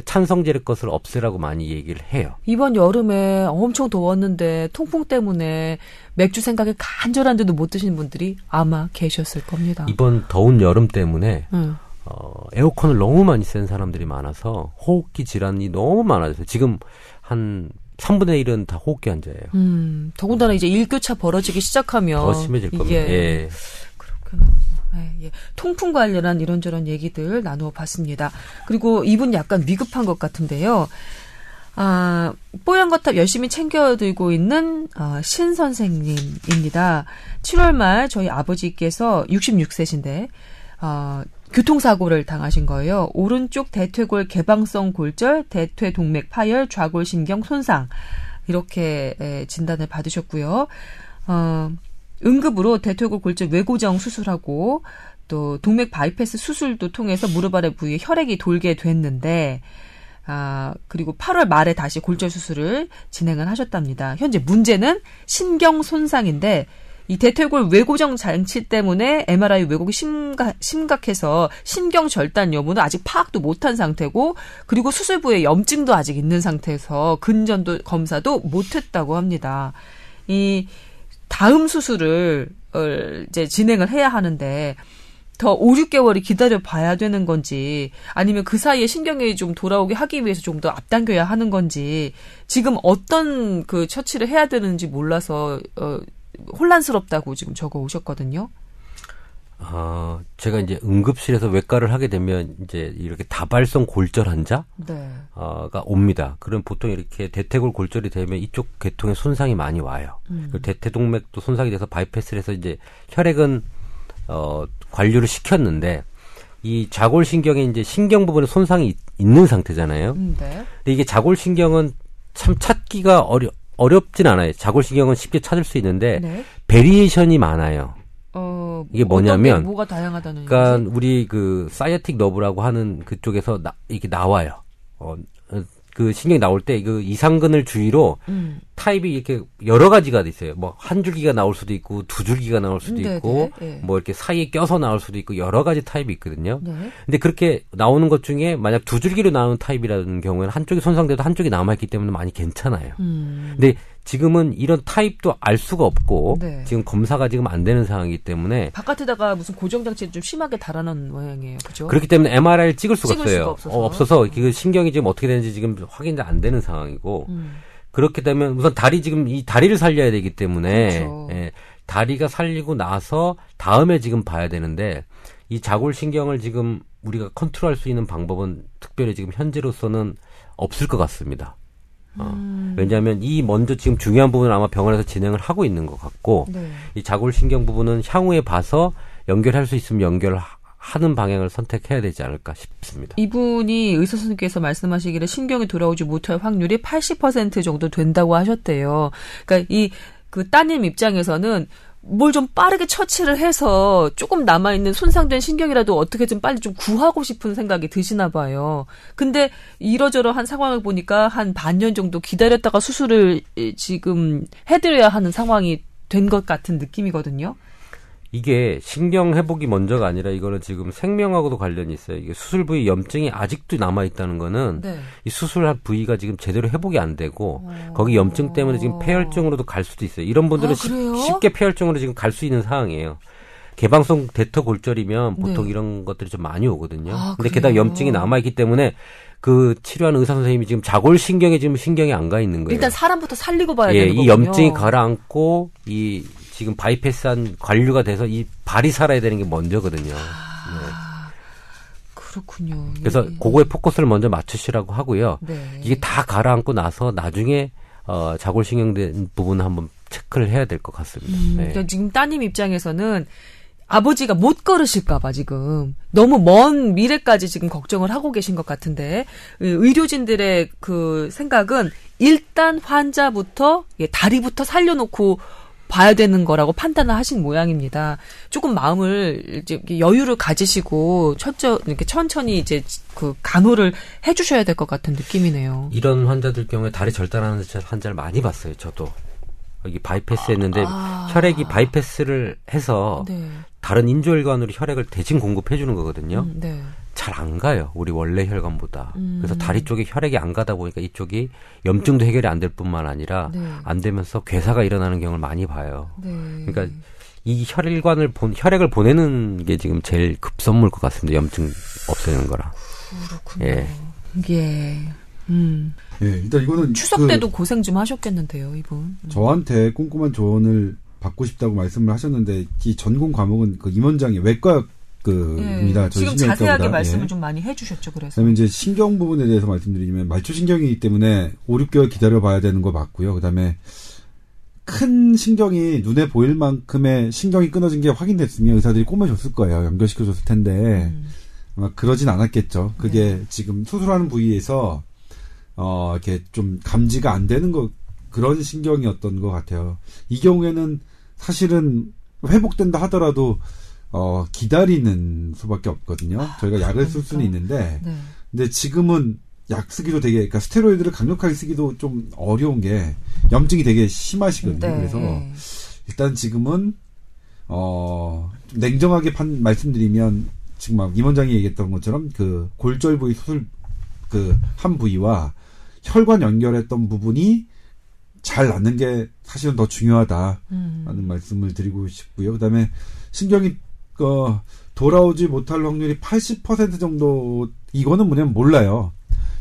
찬성질의 것을 없애라고 많이 얘기를 해요. 이번 여름에 엄청 더웠는데 통풍 때문에 맥주 생각에 간절한데도 못 드시는 분들이 아마 계셨을 겁니다. 이번 더운 여름 때문에 음. 어, 에어컨을 너무 많이 쓴 사람들이 많아서 호흡기 질환이 너무 많아졌어요. 지금 한 3분의 1은 다 호흡기 환자예요. 음, 더군다나 이제 일교차 벌어지기 시작하면 더 심해질 겁니다. 예. 그렇구나. 네, 예. 통풍 관련한 이런저런 얘기들 나누어 봤습니다. 그리고 이분 약간 위급한 것 같은데요. 아, 뽀얀 거탑 열심히 챙겨들고 있는 아, 신 선생님입니다. 7월 말 저희 아버지께서 66세신데 어, 교통사고를 당하신 거예요. 오른쪽 대퇴골 개방성 골절, 대퇴동맥 파열, 좌골신경 손상 이렇게 진단을 받으셨고요. 어, 응급으로 대퇴골 골절 외고정 수술하고 또 동맥 바이패스 수술도 통해서 무릎 아래 부위에 혈액이 돌게 됐는데 아, 그리고 8월 말에 다시 골절 수술을 진행을 하셨답니다. 현재 문제는 신경 손상인데 이 대퇴골 외고정 장치 때문에 MRI 왜곡이 심각, 심각해서 신경 절단 여부는 아직 파악도 못한 상태고 그리고 수술부에 염증도 아직 있는 상태에서 근전도 검사도 못했다고 합니다. 이 다음 수술을 어, 이제 진행을 해야 하는데 더 5, 6개월이 기다려 봐야 되는 건지 아니면 그 사이에 신경이 좀 돌아오게 하기 위해서 좀 더 앞당겨야 하는 건지 지금 어떤 그 처치를 해야 되는지 몰라서 어 혼란스럽다고 지금 적어 오셨거든요. 아, 제가 이제 응급실에서 외과를 하게 되면 이제 이렇게 다발성 골절 환자가 네. 어, 옵니다. 그럼 보통 이렇게 대퇴골 골절이 되면 이쪽 계통에 손상이 많이 와요. 음. 대퇴동맥도 손상이 돼서 바이패스를 해서 이제 혈액은 어, 관류를 시켰는데 이 좌골신경에 이제 신경 부분에 손상이 있, 는 상태잖아요. 음, 네. 근데 이게 좌골신경은 참 찾기가 어려 어렵진 않아요. 좌골신경은 쉽게 찾을 수 있는데 네. variation이 많아요. 어, 이게 뭐냐면 뭐가 다양하다는 그러니까 얘기지? 우리 그 sciatic nerve라고 하는 그쪽에서 나, 이게 나와요. 어, 그 신경이 나올 때 그 이상근을 주위로 음. 타입이 이렇게 여러 가지가 있어요. 뭐 한 줄기가 나올 수도 있고 두 줄기가 나올 수도 네네, 있고 네. 뭐 이렇게 사이에 껴서 나올 수도 있고 여러 가지 타입이 있거든요. 네. 근데 그렇게 나오는 것 중에 만약 두 줄기로 나오는 타입이라는 경우에는 한쪽이 손상돼도 한쪽이 남아 있기 때문에 많이 괜찮아요. 음. 근데 지금은 이런 타입도 알 수가 없고 네. 지금 검사가 지금 안 되는 상황이기 때문에 바깥에다가 무슨 고정 장치 좀 심하게 달아놓은 모양이에요, 그죠? 그렇기 때문에 MRI를 찍을 수가 찍을 없어요. 수가 없어서, 어, 없어서 그 신경이 지금 어떻게 되는지 지금 확인이 안 되는 상황이고 음. 그렇게 되면 우선 다리 지금 이 다리를 살려야 되기 때문에 그렇죠. 예, 다리가 살리고 나서 다음에 지금 봐야 되는데 이 자골 신경을 지금 우리가 컨트롤할 수 있는 방법은 특별히 지금 현재로서는 없을 것 같습니다. 어. 음. 왜냐하면 이 먼저 지금 중요한 부분은 아마 병원에서 진행을 하고 있는 것 같고 네. 이 자골신경 부분은 향후에 봐서 연결할 수 있으면 연결할 하는 방향을 선택해야 되지 않을까 싶습니다. 이분이 의사 선생님께서 말씀하시기를 신경이 돌아오지 못할 확률이 80% 정도 된다고 하셨대요. 그러니까 이 그 따님 입장에서는 뭘 좀 빠르게 처치를 해서 조금 남아있는 손상된 신경이라도 어떻게 좀 빨리 좀 구하고 싶은 생각이 드시나 봐요. 근데 이러저러한 상황을 보니까 한 반년 정도 기다렸다가 수술을 지금 해드려야 하는 상황이 된 것 같은 느낌이거든요. 이게 신경 회복이 먼저가 아니라 이거는 지금 생명하고도 관련이 있어요. 이게 수술 부위 염증이 아직도 남아 있다는 거는 네. 이 수술한 부위가 지금 제대로 회복이 안 되고 오. 거기 염증 때문에 지금 폐혈증으로도 갈 수도 있어요. 이런 분들은 아, 쉽, 게 폐혈증으로 지금 갈 수 있는 상황이에요. 개방성 대터 골절이면 보통 네. 이런 것들이 좀 많이 오거든요. 아, 근데 게다가 염증이 남아 있기 때문에 그 치료하는 의사 선생님이 지금 자골 신경에 지금 신경이 안 가 있는 거예요. 일단 사람부터 살리고 봐야 예, 되는 거군요. 이 염증이 가라앉고 이 지금 바이패스한 관류가 돼서 이 발이 살아야 되는 게 먼저거든요. 아, 네. 그렇군요. 그래서 예. 그거에 포커스를 먼저 맞추시라고 하고요. 네. 이게 다 가라앉고 나서 나중에 어, 자골신경된 부분을 한번 체크를 해야 될 것 같습니다. 음, 네. 그러니까 지금 따님 입장에서는 아버지가 못 걸으실까봐 지금 너무 먼 미래까지 지금 걱정을 하고 계신 것 같은데 의료진들의 그 생각은 일단 환자부터 예, 다리부터 살려놓고 봐야 되는 거라고 판단을 하신 모양입니다. 조금 마음을 이제 여유를 가지시고 천천 이렇게 천천히 이제 그 간호를 해주셔야 될 것 같은 느낌이네요. 이런 환자들 경우에 다리 절단하는 환자를 많이 봤어요. 저도 여기 바이패스 했는데 아. 혈액이 바이패스를 해서 네. 다른 인조혈관으로 혈액을 대신 공급해 주는 거거든요. 음, 네. 잘 안 가요. 우리 원래 혈관보다. 음. 그래서 다리 쪽에 혈액이 안 가다 보니까 이쪽이 염증도 해결이 안 될 뿐만 아니라 네. 안 되면서 괴사가 일어나는 경우를 많이 봐요. 네. 그러니까 이 혈관을 본 혈액을 보내는 게 지금 제일 급선무일 것 같습니다. 염증 없애는 거라. 그렇군요. 예. 예. 음. 예, 일단 이거는 추석 그 때도 고생 좀 하셨겠는데요, 이분. 음. 저한테 꼼꼼한 조언을 받고 싶다고 말씀을 하셨는데 이 전공 과목은 그 임원장이 외과 그입니다. 예. 지금 자세하게 말씀을 예. 좀 많이 해주셨죠. 그래서 그다음에 이제 신경 부분에 대해서 말씀드리면 말초 신경이기 때문에 5, 6개월 기다려봐야 되는 거 맞고요. 그다음에 큰 신경이 눈에 보일 만큼의 신경이 끊어진 게 확인됐으면 의사들이 꼽아줬을 거예요. 연결시켜줬을 텐데 음. 아마 그러진 않았겠죠. 그게 네. 지금 수술하는 부위에서 어 이렇게 좀 감지가 안 되는 거 그런 신경이었던 것 같아요. 이 경우에는 사실은 회복된다 하더라도 어, 기다리는 수밖에 없거든요. 아, 저희가 약을 쓸 수는 있는데, 네. 근데 지금은 약 쓰기도 되게, 그러니까 스테로이드를 강력하게 쓰기도 좀 어려운 게 염증이 되게 심하시거든요. 네. 그래서 일단 지금은 어, 좀 냉정하게 판, 말씀드리면 지금 막 임원장이 얘기했던 것처럼 그 골절 부위 수술 그 한 부위와 혈관 연결했던 부분이 잘 낫는 게 사실은 더 중요하다라는 음. 말씀을 드리고 싶고요. 그다음에 신경이 그 돌아오지 못할 확률이 80% 정도 이거는 뭐냐면 몰라요.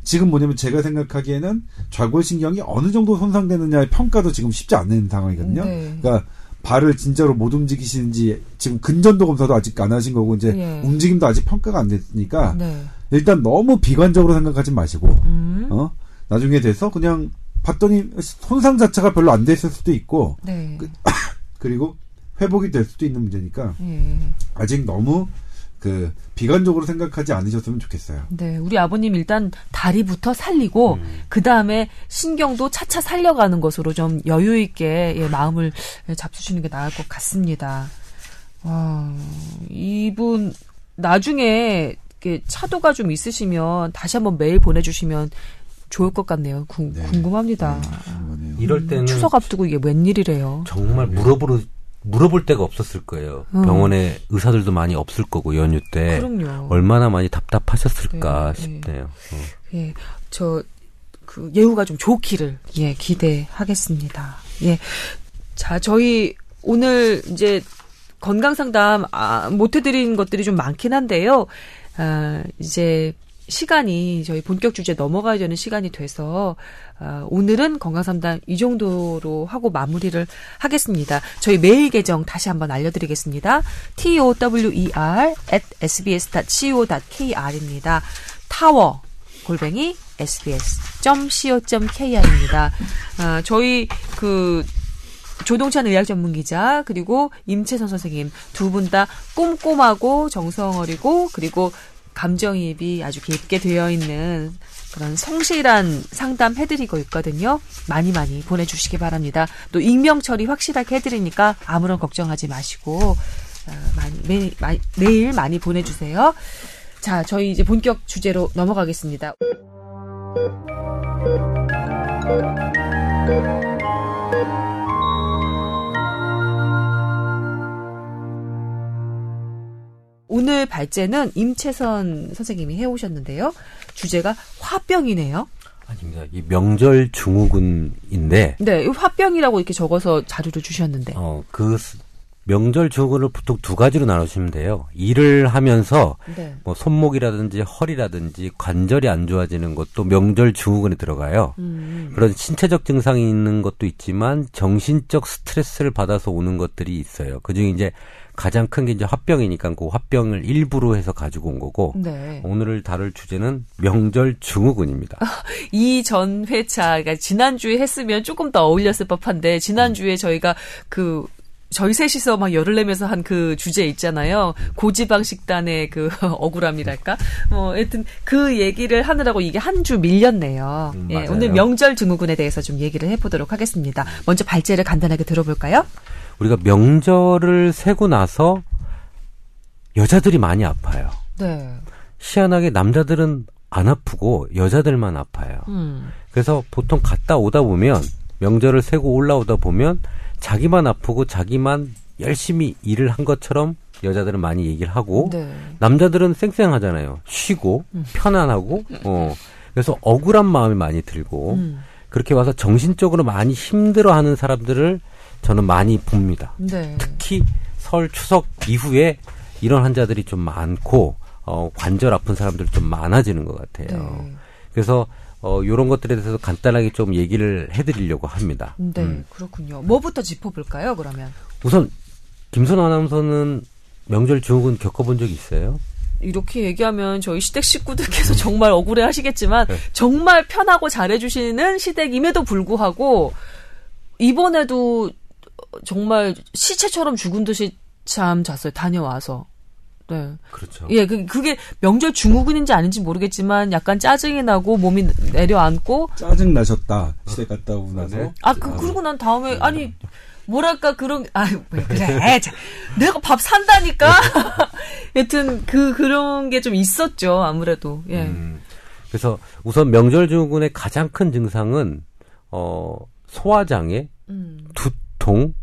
지금 뭐냐면 제가 생각하기에는 좌골신경이 어느 정도 손상되느냐의 평가도 지금 쉽지 않은 상황이거든요. 네. 그러니까 발을 진짜로 못 움직이시는지 지금 근전도 검사도 아직 안 하신 거고 이제 네. 움직임도 아직 평가가 안 됐으니까 네. 일단 너무 비관적으로 생각하지 마시고 음. 어 나중에 돼서 그냥 봤더니 손상 자체가 별로 안 됐을 수도 있고 네. 그, 그리고 회복이 될 수도 있는 문제니까 예. 아직 너무 그 비관적으로 생각하지 않으셨으면 좋겠어요. 네, 우리 아버님 일단 다리부터 살리고 음. 그 다음에 신경도 차차 살려가는 것으로 좀 여유 있게 예, 마음을 잡수시는 게 나을 것 같습니다. 와, 이분 나중에 차도가 좀 있으시면 다시 한번 메일 보내주시면 좋을 것 같네요. 구, 네. 궁금합니다. 네, 이럴 때는 추석 앞두고 이게 웬일이래요. 정말 물어보러 물어볼 데가 없었을 거예요. 음. 병원에 의사들도 많이 없을 거고 연휴 때 그럼요. 얼마나 많이 답답하셨을까 네, 네. 싶네요. 네. 예, 저그 예후가 좀 좋기를 예 기대하겠습니다. 예, 자 저희 오늘 이제 건강 상담 아, 못 해드린 것들이 좀 많긴 한데요. 아, 이제 시간이 저희 본격 주제 넘어가야 되는 시간이 돼서 어, 오늘은 건강상담 이 정도로 하고 마무리를 하겠습니다. 저희 메일 계정 다시 한번 알려드리겠습니다. tower at sbs.co.kr입니다. 타워 골뱅이 sbs.co.kr입니다. 아, 저희 그 조동찬 의학 전문 기자 그리고 임채선 선생님 두 분 다 꼼꼼하고 정성 어리고 그리고 감정이입이 아주 깊게 되어 있는 그런 성실한 상담 해드리고 있거든요. 많이 많이 보내주시기 바랍니다. 또 익명 처리 확실하게 해드리니까 아무런 걱정하지 마시고 어, 많이 매, 마, 매일 많이 보내주세요. 자, 저희 이제 본격 주제로 넘어가겠습니다. 오늘 발제는 임채선 선생님이 해오셨는데요. 주제가 화병이네요. 아닙니다. 이 명절 증후군인데. 네, 화병이라고 이렇게 적어서 자료를 주셨는데. 어, 그 명절 증후군을 보통 두 가지로 나누시면 돼요. 일을 하면서 네. 뭐 손목이라든지 허리라든지 관절이 안 좋아지는 것도 명절 증후군에 들어가요. 음. 그런 신체적 증상이 있는 것도 있지만 정신적 스트레스를 받아서 오는 것들이 있어요. 그중에 이제 가장 큰 게 이제 화병이니까 그 화병을 일부로 해서 가지고 온 거고 네. 오늘 다룰 주제는 명절 증후군입니다. 이 전 회차 그러니까 지난주에 했으면 조금 더 어울렸을 법한데 지난주에 저희가 그 저희 셋이서 막 열을 내면서 한 그 주제 있잖아요. 고지방 식단의 그 억울함이랄까? 뭐, 하여튼 그 얘기를 하느라고 이게 한 주 밀렸네요. 음, 예, 오늘 명절 증후군에 대해서 좀 얘기를 해보도록 하겠습니다. 먼저 발제를 간단하게 들어볼까요? 우리가 명절을 세고 나서 여자들이 많이 아파요. 네. 희한하게 남자들은 안 아프고 여자들만 아파요. 음. 그래서 보통 갔다 오다 보면 명절을 세고 올라오다 보면 자기만 아프고 자기만 열심히 일을 한 것처럼 여자들은 많이 얘기를 하고 네. 남자들은 쌩쌩하잖아요. 쉬고 음. 편안하고 어 그래서 억울한 마음이 많이 들고 음. 그렇게 와서 정신적으로 많이 힘들어하는 사람들을 저는 많이 봅니다. 네. 특히 설 추석 이후에 이런 환자들이 좀 많고 어 관절 아픈 사람들 좀 많아지는 것 같아요. 네. 그래서 어, 요런 것들에 대해서 간단하게 좀 얘기를 해드리려고 합니다. 네, 음. 그렇군요. 뭐부터 짚어볼까요, 그러면? 우선, 김선 아나운서는 명절 증후군 겪어본 적 있어요? 이렇게 얘기하면 저희 시댁 식구들께서 정말 억울해 하시겠지만, 네. 정말 편하고 잘해주시는 시댁임에도 불구하고, 이번에도 정말 시체처럼 죽은 듯이 잠 잤어요, 다녀와서. 네. 그렇죠. 예, 그, 그게 명절 증후군인지 아닌지 모르겠지만 약간 짜증이 나고 몸이 내려앉고 짜증 나셨다. 시댁 갔다 오고 나서. 네. 아, 그 그러고 난 다음에 아니 뭐랄까 그런 아유 왜 그래? 자, 내가 밥 산다니까? 여튼 그 그런 게 좀 있었죠 아무래도. 예. 음, 그래서 우선 명절 증후군의 가장 큰 증상은 어 소화장애? 음. 두 통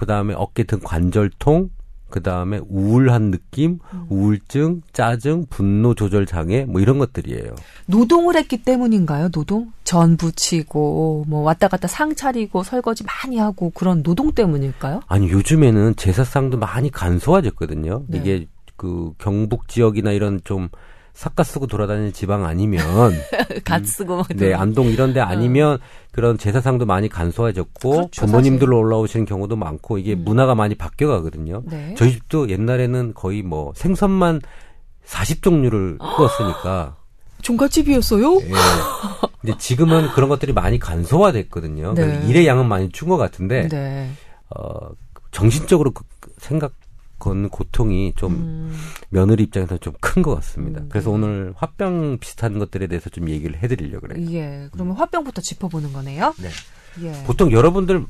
그 다음에 어깨 등 관절통 그 다음에 우울한 느낌, 음. 우울증, 짜증, 분노 조절 장애, 뭐 이런 것들이에요. 노동을 했기 때문인가요? 노동? 전 부치고, 뭐 왔다 갔다 상 차리고, 설거지 많이 하고, 그런 노동 때문일까요? 아니, 요즘에는 제사상도 많이 간소화됐거든요. 네. 이게 그 경북 지역이나 이런 좀 삭가 쓰고 돌아다니는 지방 아니면 갓 쓰고 음, 네 안동 이런 데 아니면 어. 그런 제사상도 많이 간소해졌고 그렇죠, 부모님들로 사실. 올라오시는 경우도 많고 이게 음. 문화가 많이 바뀌어 가거든요. 네. 저희 집도 옛날에는 거의 뭐 생선만 40종류를 구웠으니까 종갓집이었어요? 예. 근데 지금은 그런 것들이 많이 간소화됐거든요. 네. 일의 양은 많이 준 것 같은데 네. 어 정신적으로 그 생각 건 고통이 좀 음. 며느리 입장에서 좀 큰 것 같습니다. 음, 그래서 네. 오늘 화병 비슷한 것들에 대해서 좀 얘기를 해드리려고 그래요. 예, 그러면 화병부터 짚어보는 거네요. 네. 예. 보통 여러분들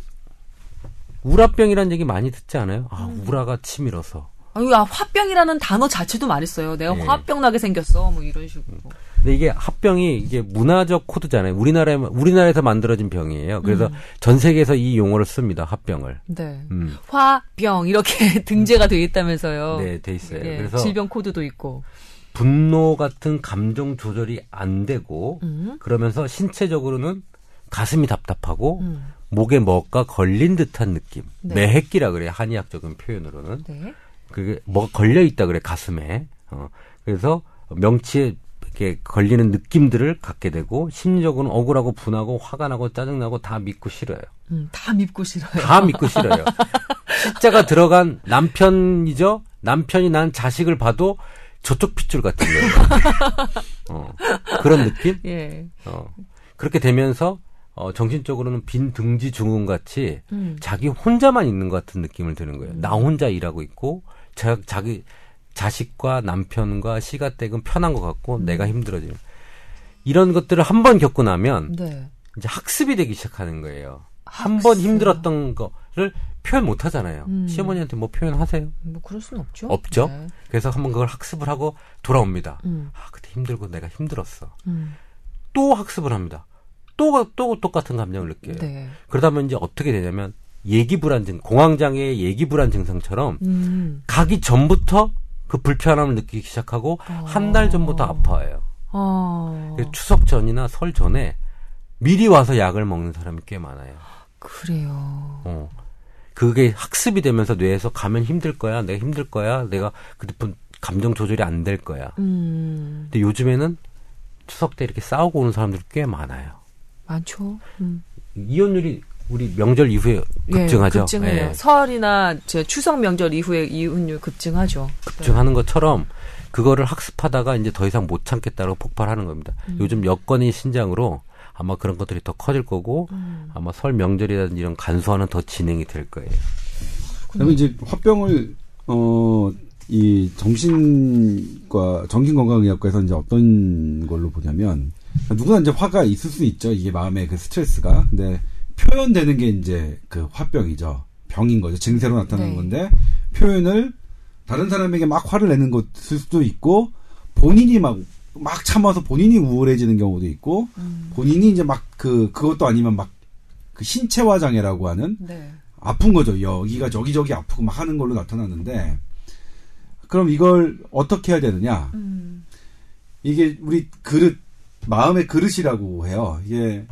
우라병이라는 얘기 많이 듣지 않아요? 아, 음. 우라가 치밀어서. 아유, 아, 화병이라는 단어 자체도 많이 써요. 내가 네. 화병 나게 생겼어. 뭐 이런 식으로. 근데 이게 합병이 이게 문화적 코드잖아요. 우리나라에 우리나라에서 만들어진 병이에요. 그래서 음. 전 세계에서 이 용어를 씁니다. 합병을. 네. 음. 화병 이렇게 등재가 돼 있다면서요. 네, 돼 있어요. 예, 그래서 질병 코드도 있고. 분노 같은 감정 조절이 안 되고 음. 그러면서 신체적으로는 가슴이 답답하고 음. 목에 뭐가 걸린 듯한 느낌. 네. 매핵기라 그래요. 한의학적인 표현으로는. 네. 그게 뭐가 걸려 있다 그래 가슴에. 어. 그래서 명치에 이렇게 걸리는 느낌들을 갖게 되고 심리적으로는 억울하고 분하고 화가 나고 짜증나고 다 믿고 싫어요. 음, 다 믿고 싫어요. 다 믿고 싫어요. 십자가 들어간 남편이죠. 남편이 난 자식을 봐도 저쪽 핏줄 같은 거예요. 어, 그런 느낌? 예. 어, 그렇게 되면서 어, 정신적으로는 빈 등지 증후군 같이 음. 자기 혼자만 있는 것 같은 느낌을 드는 거예요. 음. 나 혼자 일하고 있고 자, 자기 자식과 남편과 시가댁은 편한 것 같고 음. 내가 힘들어지는 이런 것들을 한 번 겪고 나면 네. 이제 학습이 되기 시작하는 거예요. 한번 힘들었던 거를 표현 못 하잖아요. 음. 시어머니한테 뭐 표현하세요? 뭐 그럴 수는 없죠. 없죠. 네. 그래서 한번 그걸 학습을 하고 돌아옵니다. 음. 아 그때 힘들고 내가 힘들었어. 음. 또 학습을 합니다. 또, 또 똑같은 감정을 느껴요. 네. 그러다 보면 이제 어떻게 되냐면 예기 불안 증, 공황장애의 예기 불안 증상처럼 음. 가기 전부터 그 불편함을 느끼기 시작하고 어. 한달 전부터 아파해요. 어. 추석 전이나 설 전에 미리 와서 약을 먹는 사람이 꽤 많아요. 그래요. 어. 그게 학습이 되면서 뇌에서 가면 힘들 거야, 내가 힘들 거야, 내가 그때 감정 조절이 안 될 거야. 음. 근데 요즘에는 추석 때 이렇게 싸우고 오는 사람들이 꽤 많아요. 많죠. 음. 이혼율이 우리 명절 이후에 예, 급증하죠. 예, 급증해요. 예. 설이나 추석 명절 이후에 이혼율 급증하죠. 급증하는 것처럼 그거를 학습하다가 이제 더 이상 못 참겠다고 폭발하는 겁니다. 음. 요즘 여건이 신장으로 아마 그런 것들이 더 커질 거고 음. 아마 설 명절이라든지 이런 간소화는 더 진행이 될 거예요. 그다음에 이제 화병을 어. 이 정신과 정신건강의학과에서 이제 어떤 걸로 보냐면 누구나 이제 화가 있을 수 있죠. 이게 마음의 그 스트레스가. 근데 표현되는 게 이제 그 화병이죠. 병인 거죠. 증세로 나타나는 네. 건데 표현을 다른 사람에게 막 화를 내는 것일 수도 있고 본인이 막 막 참아서 본인이 우울해지는 경우도 있고 음. 본인이 이제 막 그 그것도 아니면 막 그 신체화 장애라고 하는 네. 아픈 거죠. 여기가 저기저기 아프고 막 하는 걸로 나타나는데 그럼 이걸 어떻게 해야 되느냐? 음. 이게 우리 그릇 마음의 그릇이라고 해요. 이게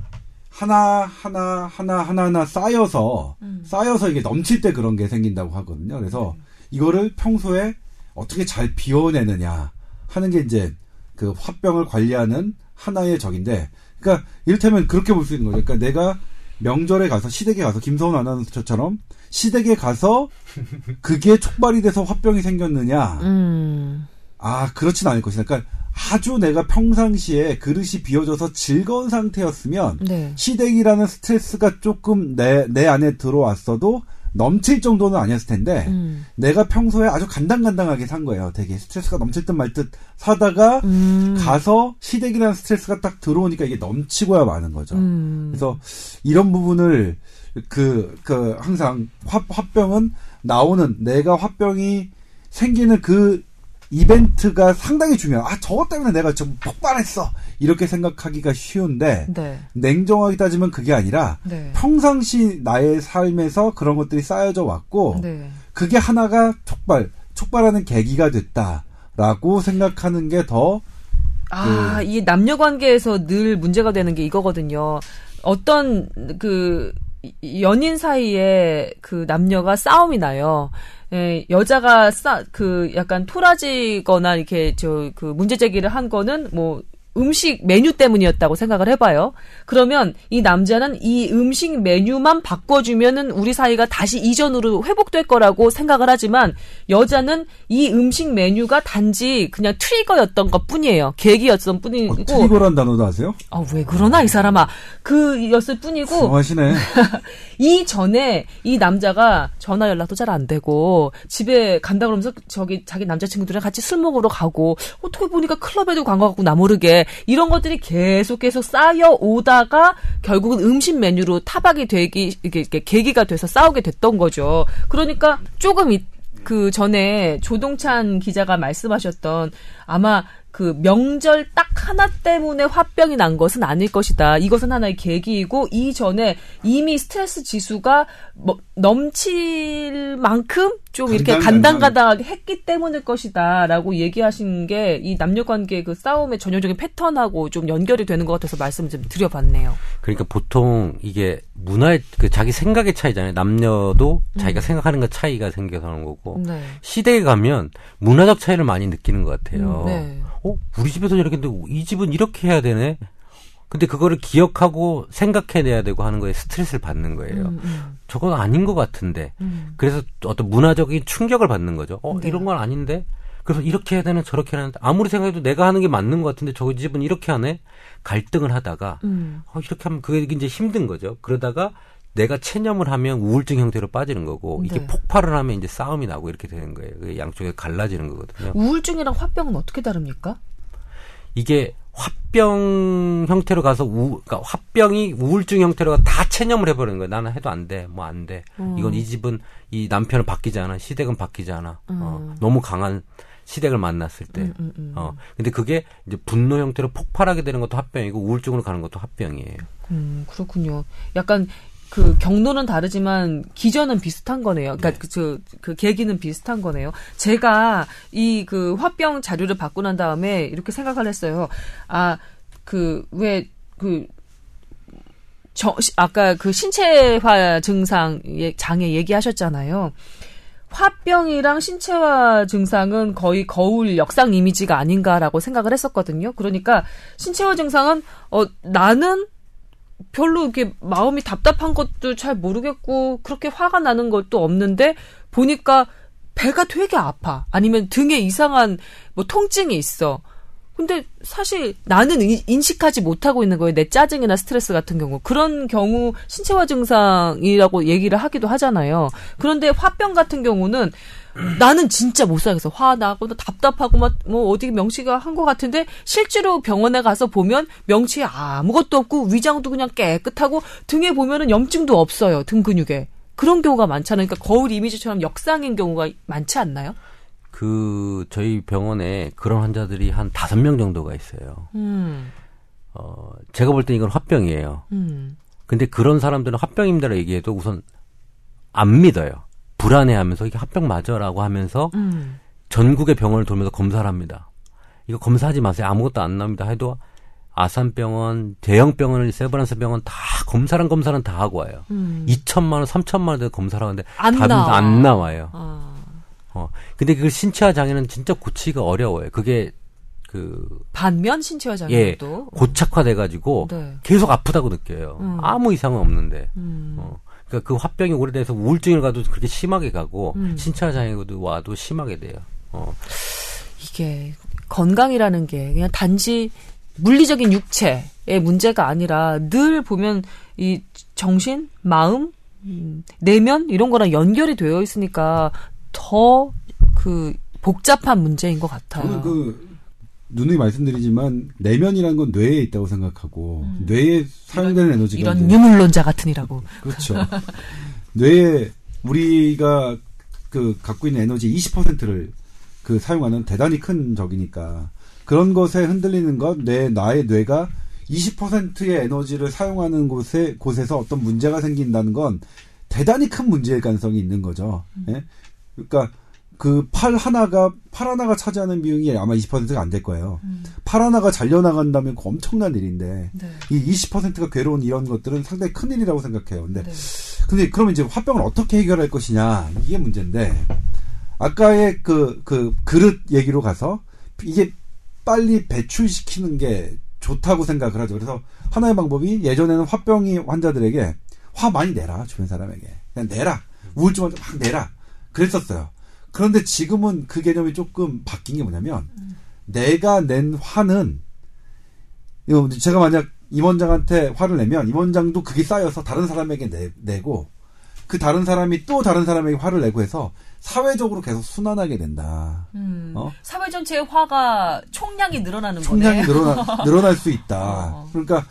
하나 하나 하나 하나 하나 쌓여서 음. 쌓여서 이게 넘칠 때 그런 게 생긴다고 하거든요. 그래서 네. 이거를 평소에 어떻게 잘 비워내느냐 하는 게 이제 그 화병을 관리하는 하나의 적인데, 그러니까 이를테면 그렇게 볼 수 있는 거죠. 그러니까 내가 명절에 가서 시댁에 가서 김서훈 아나운서처럼 시댁에 가서 그게 촉발이 돼서 화병이 생겼느냐? 음. 아 그렇진 않을 것이다. 그러니까 아주 내가 평상시에 그릇이 비워져서 즐거운 상태였으면 네. 시댁이라는 스트레스가 조금 내, 내 안에 들어왔어도 넘칠 정도는 아니었을 텐데 음. 내가 평소에 아주 간당간당하게 산 거예요. 되게 스트레스가 넘칠 듯 말 듯 사다가 음. 가서 시댁이라는 스트레스가 딱 들어오니까 이게 넘치고야 마는 거죠. 음. 그래서 이런 부분을 그, 그, 항상 화, 화병은 나오는 내가 화병이 생기는 그 이벤트가 상당히 중요해요. 아, 저것 때문에 내가 좀 폭발했어. 이렇게 생각하기가 쉬운데, 네. 냉정하게 따지면 그게 아니라, 네. 평상시 나의 삶에서 그런 것들이 쌓여져 왔고, 네. 그게 하나가 촉발, 촉발하는 계기가 됐다라고 생각하는 게 더, 아, 그, 이 남녀 관계에서 늘 문제가 되는 게 이거거든요. 어떤, 그, 연인 사이에 그 남녀가 싸움이 나요. 예, 여자가 싸, 그 약간 토라지거나 이렇게 저 그 문제 제기를 한 거는 뭐 음식 메뉴 때문이었다고 생각을 해봐요. 그러면 이 남자는 이 음식 메뉴만 바꿔주면은 우리 사이가 다시 이전으로 회복될 거라고 생각을 하지만 여자는 이 음식 메뉴가 단지 그냥 트리거였던 것 뿐이에요. 계기였던 뿐이고. 어, 트리거란 단어도 아세요? 아, 왜 그러나, 이 사람아. 그였을 뿐이고. 하시네. 이 전에 이 남자가 전화 연락도 잘 안 되고 집에 간다 그러면서 저기 자기 남자친구들이랑 같이 술 먹으러 가고 어떻게 보니까 클럽에도 간 것 같고 나 모르게 이런 것들이 계속 계속 쌓여 오다가 결국은 음식 메뉴로 타박이 되기 이게 계기가 돼서 싸우게 됐던 거죠. 그러니까 조금 이, 그 전에 조동찬 기자가 말씀하셨던 아마 그 명절 딱 하나 때문에 화병이 난 것은 아닐 것이다. 이것은 하나의 계기이고 이전에 이미 스트레스 지수가 뭐 넘칠 만큼 좀 이렇게 간당간당하게 했기 때문일 것이다라고 얘기하신 게 이 남녀 관계 그 싸움의 전형적인 패턴하고 좀 연결이 되는 것 같아서 말씀 좀 드려봤네요. 그러니까 보통 이게 문화의 그 자기 생각의 차이잖아요. 남녀도 자기가 음. 생각하는 것 차이가 생겨서 하는 거고 네. 시대에 가면 문화적 차이를 많이 느끼는 것 같아요. 음, 네. 어, 우리 집에서 이렇게 했는데 이 집은 이렇게 해야 되네. 근데 그거를 기억하고 생각해내야 되고 하는 거에 스트레스를 받는 거예요. 음, 음. 저건 아닌 것 같은데. 음. 그래서 어떤 문화적인 충격을 받는 거죠. 어, 네. 이런 건 아닌데. 그래서 이렇게 해야 되는 저렇게 하는데 아무리 생각해도 내가 하는 게 맞는 것 같은데 저 집은 이렇게 하네 갈등을 하다가 음. 어, 이렇게 하면 그게 이제 힘든 거죠. 그러다가 내가 체념을 하면 우울증 형태로 빠지는 거고 이게 네. 폭발을 하면 이제 싸움이 나고 이렇게 되는 거예요. 양쪽에 갈라지는 거거든요. 우울증이랑 화병은 어떻게 다릅니까? 이게 화병 형태로 가서 우, 그러니까 화병이 우울증 형태로 다 체념을 해버리는 거예요. 나는 해도 안 돼, 뭐 안 돼. 음. 이건 이 집은 이 남편은 바뀌지 않아, 시댁은 바뀌지 않아. 어, 음. 어, 너무 강한 시댁을 만났을 때. 음, 음, 음, 어, 근데 그게 이제 분노 형태로 폭발하게 되는 것도 화병이고 우울증으로 가는 것도 화병이에요. 음, 그렇군요. 약간 그 경로는 다르지만 기전은 비슷한 거네요. 그러니까 네. 그, 저, 그 계기는 비슷한 거네요. 제가 이 그 화병 자료를 받고 난 다음에 이렇게 생각을 했어요. 아, 그, 왜, 그, 저, 아까 그 신체화 증상 장애 얘기하셨잖아요. 화병이랑 신체화 증상은 거의 거울 역상 이미지가 아닌가라고 생각을 했었거든요. 그러니까 신체화 증상은 어 나는 별로 이렇게 마음이 답답한 것도 잘 모르겠고 그렇게 화가 나는 것도 없는데 보니까 배가 되게 아파. 아니면 등에 이상한 뭐 통증이 있어. 근데 사실 나는 인식하지 못하고 있는 거예요. 내 짜증이나 스트레스 같은 경우. 그런 경우 신체화 증상이라고 얘기를 하기도 하잖아요. 그런데 화병 같은 경우는 나는 진짜 못 살겠어. 화나고 답답하고 막 뭐 어디 명치가 한 것 같은데 실제로 병원에 가서 보면 명치에 아무것도 없고 위장도 그냥 깨끗하고 등에 보면은 염증도 없어요. 등 근육에. 그런 경우가 많잖아요. 그러니까 거울 이미지처럼 역상인 경우가 많지 않나요? 그 저희 병원에 그런 환자들이 한 다섯 명 정도가 있어요. 음. 어 제가 볼 때 이건 화병이에요. 음. 근데 그런 사람들은 화병입니다라고 얘기해도 우선 안 믿어요. 불안해하면서 이게 합병 맞아라고 하면서 음. 전국의 병원을 돌면서 검사를 합니다. 이거 검사하지 마세요. 아무것도 안 나옵니다. 해도 아산병원, 대형병원을 세브란스 병원 다 검사랑 검사는 다 하고 와요. 음. 2천만 원, 3천만 원대 검사를 하는데 안 답이 나와. 안 나와요. 아. 어. 근데 그 신체화 장애는 진짜 고치기가 어려워요. 그게 그 반면 신체화 장애도 예, 고착화돼 가지고 네. 계속 아프다고 느껴요. 음. 아무 이상은 없는데. 음. 어. 그러니까 그 화병이 오래돼서 우울증을 가도 그렇게 심하게 가고 음. 신체화 장애도 와도 심하게 돼요. 어. 이게 건강이라는 게 그냥 단지 물리적인 육체의 문제가 아니라 늘 보면 이 정신, 마음, 음, 내면 이런 거랑 연결이 되어 있으니까 더 그 복잡한 문제인 것 같아요. 저는 그 누누이 말씀드리지만 내면이란 건 뇌에 있다고 생각하고 음. 뇌에 사용되는 이런, 에너지가 이런 유물론자 같으니라고 그렇죠. 뇌에 우리가 그 갖고 있는 에너지 20%를 그 사용하는 대단히 큰 적이니까 그런 것에 흔들리는 것, 내 나의 뇌가 20%의 에너지를 사용하는 곳에 곳에서 어떤 문제가 생긴다는 건 대단히 큰 문제일 가능성이 있는 거죠. 음. 예? 그러니까 그 팔 하나가 팔 하나가 차지하는 비용이 아마 20%가 안 될 거예요. 음. 팔 하나가 잘려 나간다면 그 엄청난 일인데 네. 이 20%가 괴로운 이런 것들은 상당히 큰 일이라고 생각해요. 근데 네. 근데 그러면 이제 화병을 어떻게 해결할 것이냐 이게 문제인데 아까의 그그 그 그릇 얘기로 가서 이게 빨리 배출시키는 게 좋다고 생각을 하죠. 그래서 하나의 방법이 예전에는 화병이 환자들에게 화 많이 내라 주변 사람에게 그냥 내라 우울증을 막 내라 그랬었어요. 그런데 지금은 그 개념이 조금 바뀐 게 뭐냐면 음. 내가 낸 화는 제가 만약 임원장한테 화를 내면 임원장도 그게 쌓여서 다른 사람에게 내, 내고 그 다른 사람이 또 다른 사람에게 화를 내고 해서 사회적으로 계속 순환하게 된다. 음, 어? 사회 전체의 화가 총량이 늘어나는 총량이 거네. 늘어나, 늘어날 수 있다. 어. 그러니까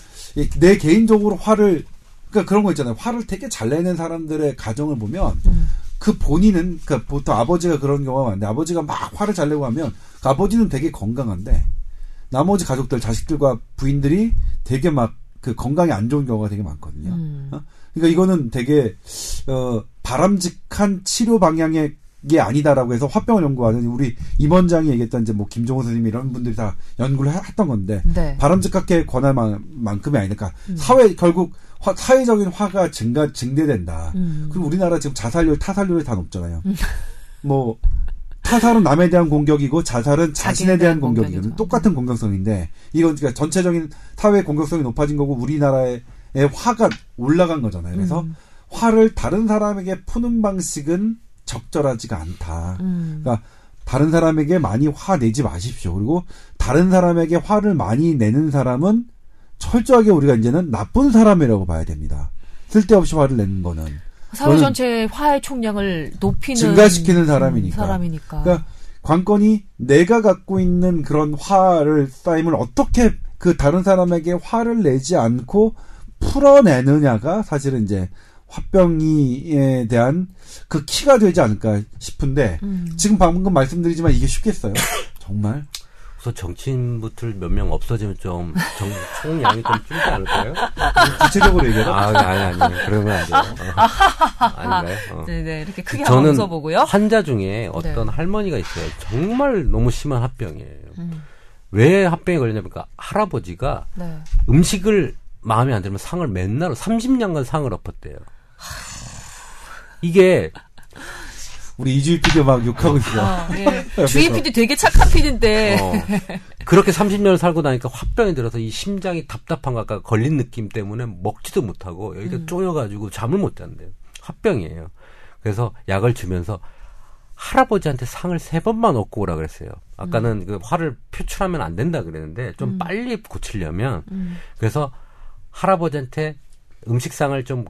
내 개인적으로 화를 그러니까 그런 거 있잖아요. 화를 되게 잘 내는 사람들의 가정을 보면 음. 그 본인은 그 보통 아버지가 그런 경우가 많은데 아버지가 막 화를 잘 내고 하면 그 아버지는 되게 건강한데 나머지 가족들 자식들과 부인들이 되게 막 그 건강이 안 좋은 경우가 되게 많거든요. 음. 어? 그러니까 이거는 되게 어 바람직한 치료 방향의 게 아니다라고 해서 화병을 연구하는 우리 임원장이 얘기했던 이제 뭐 김종호 선생님 이런 분들이 다 연구를 했던 건데 네. 바람직하게 권할 만큼이 아니니까 음. 사회 결국 화, 사회적인 화가 증가 증대된다. 음. 그리고 우리나라 지금 자살률 타살률이 다 높잖아요. 음. 뭐 타살은 남에 대한 공격이고 자살은 자신에 대한 공격이거든. 똑같은 공격성인데 이건 그러니까 전체적인 사회 공격성이 높아진 거고 우리나라의 화가 올라간 거잖아요. 그래서 음. 화를 다른 사람에게 푸는 방식은 적절하지가 않다. 음. 그러니까 다른 사람에게 많이 화 내지 마십시오. 그리고 다른 사람에게 화를 많이 내는 사람은 철저하게 우리가 이제는 나쁜 사람이라고 봐야 됩니다. 쓸데없이 화를 내는 거는 사회 전체의 화의 총량을 높이는 증가시키는 사람이니까. 사람이니까. 그러니까 관건이 내가 갖고 있는 그런 화를 쌓임을 어떻게 그 다른 사람에게 화를 내지 않고 풀어내느냐가 사실은 이제 화병이에 대한 그 키가 되지 않을까 싶은데 음. 지금 방금 말씀드리지만 이게 쉽겠어요? 정말? 우선 정치인부터 몇 명 없어지면 좀 정, 총량이 좀 줄지 않을까요? 구체적으로 얘기해요? 아, 아니, 아니, 그러면 안 돼요. 어. 아닌가요? 어. 네네, 이렇게 크게 저는 웃어보고요. 환자 중에 어떤 네. 할머니가 있어요. 정말 너무 심한 합병이에요. 음. 왜 합병이 걸렸냐면, 그러니까 할아버지가 네. 음식을 마음에 안 들면 상을 맨날 30년간 상을 엎었대요. 이게 우리 이주희 PD 막 욕하고 있어. 어, 예. 주희 PD 되게 착한 PD인데. 어, 그렇게 30년을 살고 나니까 화병이 들어서 이 심장이 답답한 거 아까 걸린 느낌 때문에 먹지도 못하고 여기가 음. 쪼여가지고 잠을 못 잔대요. 화병이에요. 그래서 약을 주면서 할아버지한테 상을 세 번만 얻고 오라 그랬어요. 아까는 음. 그 화를 표출하면 안 된다 그랬는데 좀 음. 빨리 고치려면 음. 그래서 할아버지한테 음식상을 좀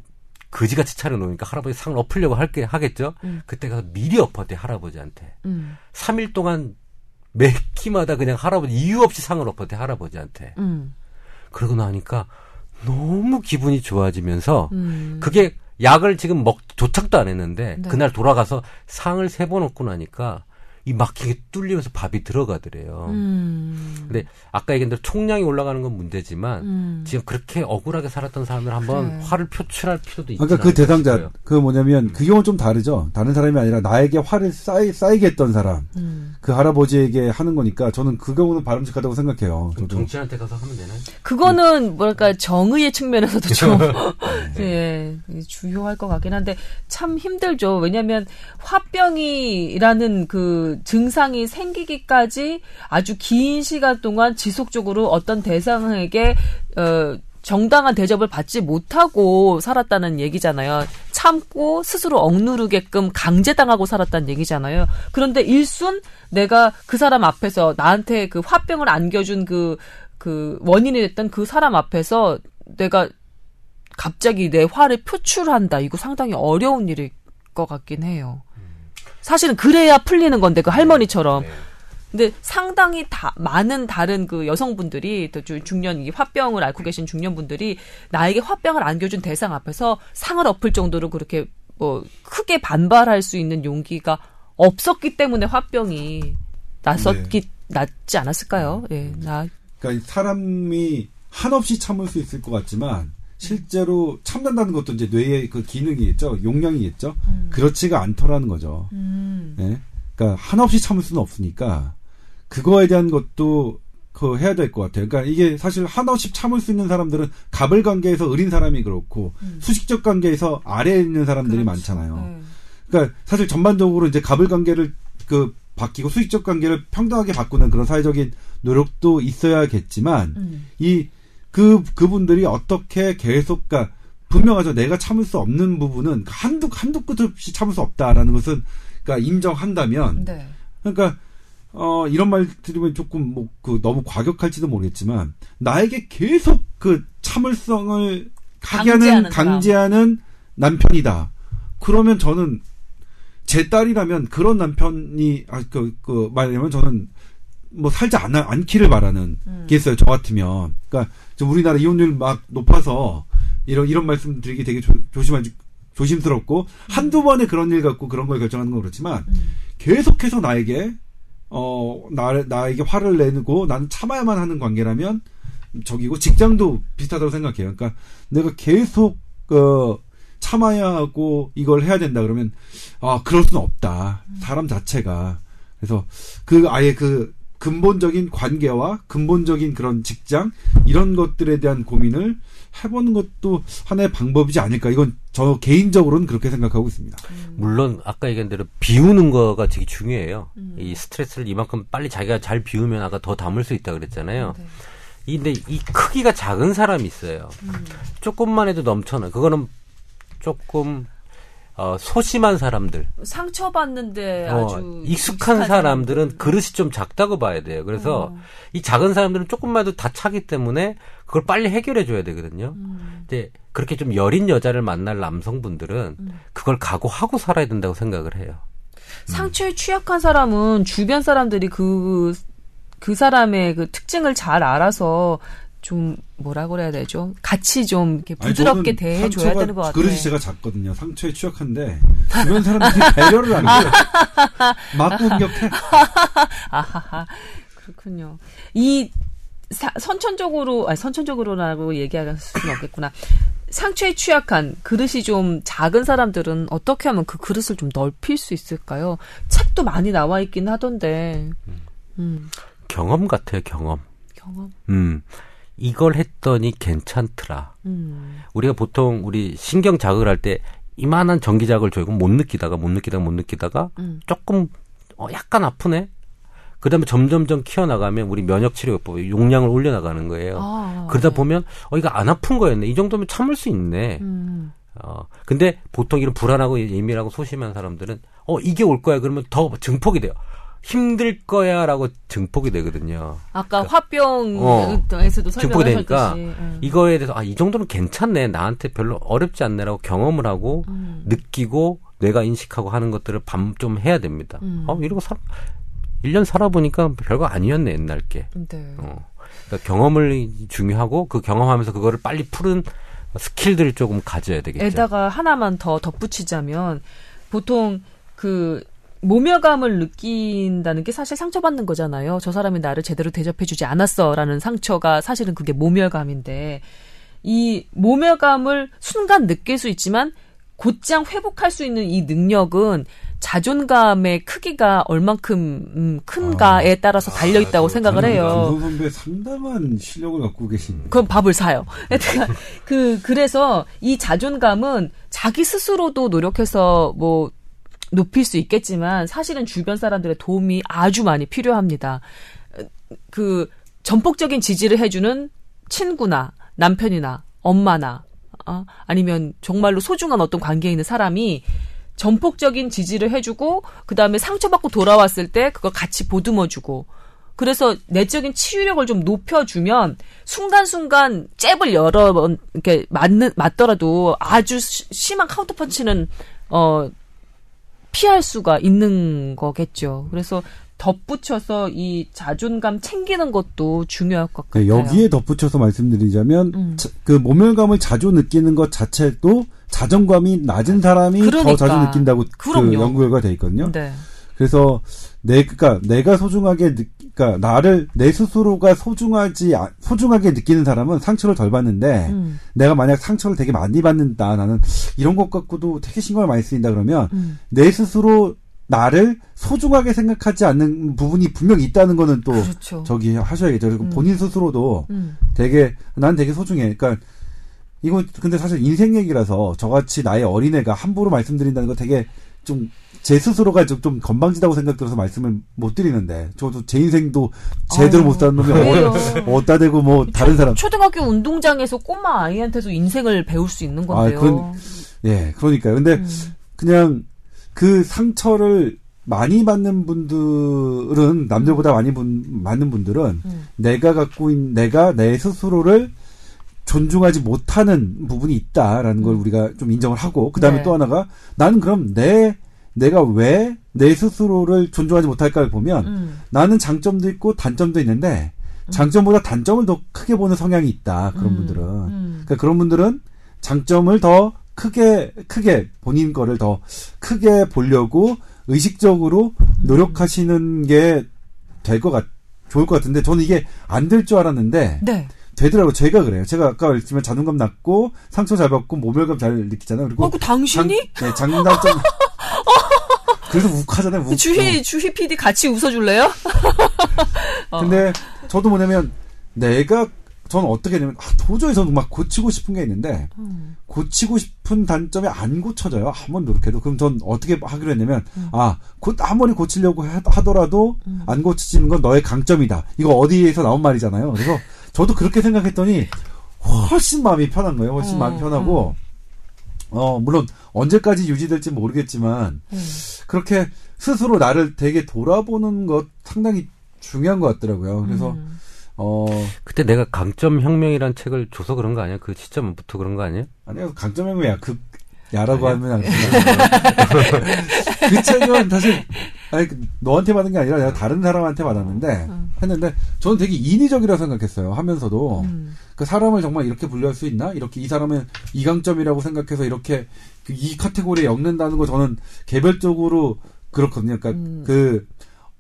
거지같이 차려놓으니까 할아버지 상을 엎으려고 할게 하겠죠. 음. 그때 가서 미리 엎었대 할아버지한테. 음. 3일 동안 매 끼마다 그냥 할아버지 이유 없이 상을 엎었대 할아버지한테. 음. 그러고 나니까 너무 기분이 좋아지면서 음. 그게 약을 지금 먹 도착도 안 했는데 네. 그날 돌아가서 상을 세 번 얻고 나니까 이 막히게 뚫리면서 밥이 들어가더래요. 음. 근데 아까 얘기한 대로 총량이 올라가는 건 문제지만 음. 지금 그렇게 억울하게 살았던 사람들 한번 그래. 화를 표출할 필요도 있죠. 그러니까 그 대상자 싶어요. 그 뭐냐면 그 경우는 좀 다르죠. 다른 사람이 아니라 나에게 화를 쌓이, 쌓이게 했던 사람. 음. 그 할아버지에게 하는 거니까 저는 그 경우는 바람직하다고 생각해요. 저도. 정치한테 가서 하면 되나요? 그거는 뭐랄까 정의의 측면에서도 좀 네. 예, 주요할 것 같긴 한데 참 힘들죠. 왜냐하면 화병이라는 그 증상이 생기기까지 아주 긴 시간 동안 지속적으로 어떤 대상에게 어 정당한 대접을 받지 못하고 살았다는 얘기잖아요. 참고 스스로 억누르게끔 강제당하고 살았다는 얘기잖아요. 그런데 일순 내가 그 사람 앞에서 나한테 그 화병을 안겨준 그, 그 원인이 됐던 그 사람 앞에서 내가 갑자기 내 화를 표출한다. 이거 상당히 어려운 일일 것 같긴 해요. 사실은 그래야 풀리는 건데 그 할머니처럼. 네. 근데 상당히 다 많은 다른 그 여성분들이 또 중년 이 화병을 앓고 계신 중년분들이 나에게 화병을 안겨준 대상 앞에서 상을 엎을 정도로 그렇게 뭐 크게 반발할 수 있는 용기가 없었기 때문에 화병이 났었기 네. 낫지 않았을까요? 예, 나. 그러니까 사람이 한없이 참을 수 있을 것 같지만 실제로 참는다는 것도 이제 뇌의 그 기능이겠죠, 용량이겠죠. 음. 그렇지가 않더라는 거죠. 음. 네? 그러니까 한없이 참을 수는 없으니까 그거에 대한 것도 그 해야 될 것 같아요. 그러니까 이게 사실 한없이 참을 수 있는 사람들은 갑을 관계에서 의린 사람이 그렇고 음. 수식적 관계에서 아래에 있는 사람들이 그렇죠. 많잖아요. 네. 그러니까 사실 전반적으로 이제 갑을 관계를 그 바뀌고 수식적 관계를 평등하게 바꾸는 그런 사회적인 노력도 있어야겠지만 음. 이 그 그분들이 어떻게 계속 가 분명하죠. 내가 참을 수 없는 부분은 한두 한두 끝 없이 참을 수 없다라는 것은 그러니까 인정한다면 네. 그러니까 어 이런 말 들으면 조금 뭐 그 너무 과격할지도 모르겠지만 나에게 계속 그 참을성을 하게 하는 강제하는 남편이다. 그러면 저는 제 딸이라면 그런 남편이 아그그 그 말하면 저는 뭐 살지 않, 않기를 바라는 음. 게 있어요. 저 같으면. 그러니까 좀 우리나라 이혼율 막 높아서 이런 이런 말씀 드리기 되게 조, 조심하 조심스럽고 음. 한두 번에 그런 일 갖고 그런 걸 결정하는 건 그렇지만 음. 계속해서 나에게 어 나, 나에게 화를 내고 나는 참아야만 하는 관계라면 저기고 직장도 비슷하다고 생각해요. 그러니까 내가 계속 어 참아야 하고 이걸 해야 된다 그러면 아 그럴 수는 없다. 음. 사람 자체가 그래서 그 아예 그 근본적인 관계와 근본적인 그런 직장 이런 것들에 대한 고민을 해보는 것도 하나의 방법이지 않을까 이건 저 개인적으로는 그렇게 생각하고 있습니다. 음. 물론 아까 얘기한 대로 비우는 거가 되게 중요해요. 음. 이 스트레스를 이만큼 빨리 자기가 잘 비우면 아까 더 담을 수 있다 그랬잖아요. 네. 근데 이 크기가 작은 사람이 있어요. 음. 조금만 해도 넘쳐나. 그거는 조금 어, 소심한 사람들. 상처받는데 어, 아주 익숙한 사람들은 사람들. 그릇이 좀 작다고 봐야 돼요. 그래서 어. 이 작은 사람들은 조금만 해도 다 차기 때문에 그걸 빨리 해결해 줘야 되거든요. 음. 이제 그렇게 좀 여린 여자를 만날 남성분들은 음. 그걸 각오하고 살아야 된다고 생각을 해요. 상처에 취약한 사람은 주변 사람들이 그, 그 사람의 그 특징을 잘 알아서 좀 뭐라 그래야 되죠? 같이 좀 이렇게 부드럽게 대해줘야 되는 것 같아요. 그릇이 제가 작거든요. 상처에 취약한데 주변 사람들이 배려를 안 해요. 막 공격해. 아하하 그렇군요. 이 사, 선천적으로 아니 선천적으로라고 얘기할 수는 없겠구나. 상처에 취약한 그릇이 좀 작은 사람들은 어떻게 하면 그 그릇을 좀 넓힐 수 있을까요? 책도 많이 나와 있긴 하던데. 음. 경험 같아요, 경험. 경험. 음. 이걸 했더니 괜찮더라. 음. 우리가 보통 우리 신경 자극을 할 때 이만한 전기 자극을 줘도 못 느끼다가 못 느끼다가 못 느끼다가 음. 조금 어 약간 아프네. 그다음에 점점점 키워나가면 우리 면역 치료요법 용량을 올려나가는 거예요. 아, 그러다 네. 보면 어 이거 안 아픈 거였네. 이 정도면 참을 수 있네. 음. 어 근데 보통 이런 불안하고 예민하고 소심한 사람들은 어 이게 올 거야 그러면 더 증폭이 돼요. 힘들 거야라고 증폭이 되거든요. 아까 그러니까, 화병에서도 어, 증폭이 되니까 음. 이거에 대해서 아 이 정도는 괜찮네 나한테 별로 어렵지 않네라고 경험을 하고 음. 느끼고 뇌가 인식하고 하는 것들을 밤 좀 해야 됩니다. 음. 어 이러고 살 1년 살아보니까 별거 아니었네 옛날 게. 네. 어. 그러니까 경험을 중요하고 그 경험하면서 그거를 빨리 푸는 스킬들을 조금 가져야 되겠죠. 에다가 하나만 더 덧붙이자면 보통 그 모멸감을 느낀다는 게 사실 상처받는 거잖아요. 저 사람이 나를 제대로 대접해주지 않았어라는 상처가 사실은 그게 모멸감인데 이 모멸감을 순간 느낄 수 있지만 곧장 회복할 수 있는 이 능력은 자존감의 크기가 얼만큼 음, 큰가에 아, 따라서 달려 있다고 아, 생각을 해요. 김 선배 상당한 실력을 갖고 계신. 그럼 밥을 사요. 그 그래서 이 자존감은 자기 스스로도 노력해서 뭐 높일 수 있겠지만 사실은 주변 사람들의 도움이 아주 많이 필요합니다. 그 전폭적인 지지를 해주는 친구나 남편이나 엄마나 어? 아니면 정말로 소중한 어떤 관계에 있는 사람이 전폭적인 지지를 해주고 그 다음에 상처받고 돌아왔을 때 그걸 같이 보듬어주고 그래서 내적인 치유력을 좀 높여주면 순간순간 잽을 여러 번 이렇게 맞는 맞더라도 아주 심한 카운터펀치는 어 피할 수가 있는 거겠죠. 그래서 덧붙여서 이 자존감 챙기는 것도 중요할 것 네, 같아요. 여기에 덧붙여서 말씀드리자면 음. 그 모멸감을 자주 느끼는 것 자체도 자존감이 낮은 사람이 그러니까. 더 자주 느낀다고 그 연구 결과 돼 있거든요. 네. 그래서 내 그니까 내가 소중하게 느, 그니까 나를 내 스스로가 소중하지 소중하게 느끼는 사람은 상처를 덜 받는데 음. 내가 만약 상처를 되게 많이 받는다 나는 이런 것 갖고도 되게 신경을 많이 쓰인다 그러면 음. 내 스스로 나를 소중하게 생각하지 않는 부분이 분명히 있다는 거는 또 그렇죠. 저기 하셔야겠죠. 그리고 음. 본인 스스로도 음. 되게 난 되게 소중해. 그러니까 이건 근데 사실 인생 얘기라서 저같이 나의 어린애가 함부로 말씀드린다는 거 되게 좀 제 스스로가 좀, 좀 건방지다고 생각들어서 말씀을 못 드리는데 저도 제 인생도 제대로 못 사는 놈이 어디다 대고 뭐 다른 사람 초등학교 운동장에서 꼬마 아이한테서 인생을 배울 수 있는 건데요. 아, 그건, 예, 그러니까요. 근데 음. 그냥 그 상처를 많이 받는 분들은 남들보다 많이 분, 많은 분들은 음. 내가 갖고 있는 내가 내 스스로를 존중하지 못하는 부분이 있다라는 걸 음. 우리가 좀 인정을 하고 그다음에 네. 또 하나가 나는 그럼 내 내가 왜 내 스스로를 존중하지 못할까를 보면 음. 나는 장점도 있고 단점도 있는데 음. 장점보다 단점을 더 크게 보는 성향이 있다 그런 음. 분들은 음. 그러니까 그런 분들은 장점을 더 크게 크게 본인 거를 더 크게 보려고 의식적으로 노력하시는 게 될 것 같, 좋을 것 같은데 저는 이게 안 될 줄 알았는데 네. 되더라고. 제가 그래요. 제가 아까 말했지만 자존감 낮고 상처 잘 받고 모멸감 잘 느끼잖아요. 그리고 어, 그 당신이? 장, 네, 장단점. 그래서 욱하잖아요. 욱. 주희 주희 PD 같이 웃어줄래요? 근데 저도 뭐냐면 내가 저는 어떻게 되냐면 아, 도저히 저는 막 고치고 싶은 게 있는데 음. 고치고 싶은 단점이 안 고쳐져요. 아무리 노력해도 그럼 전 어떻게 하기로 했냐면 음. 아 고, 아무리 고치려고 하더라도 음. 안 고치지는 건 너의 강점이다. 이거 어디에서 나온 말이잖아요. 그래서 저도 그렇게 생각했더니 훨씬 마음이 편한 거예요. 훨씬 어, 마음이 편하고 어. 어, 물론 언제까지 유지될지 모르겠지만 음. 그렇게 스스로 나를 되게 돌아보는 것 상당히 중요한 것 같더라고요. 그래서 음. 어 그때 내가 강점 혁명이란 책을 줘서 그런 거 아니야? 그 시점부터 그런 거 아니야? 아니요 강점 혁명이야. 그 야라고 아니야? 하면 그 책은 사실 아니 너한테 받은 게 아니라 내가 다른 사람한테 받았는데 음. 했는데 저는 되게 인위적이라고 생각했어요. 하면서도 음. 그 사람을 정말 이렇게 분류할 수 있나? 이렇게 이 사람은 이강점이라고 생각해서 이렇게 그이 카테고리에 엮는다는 거 저는 개별적으로 그렇거든요. 그러니까 음. 그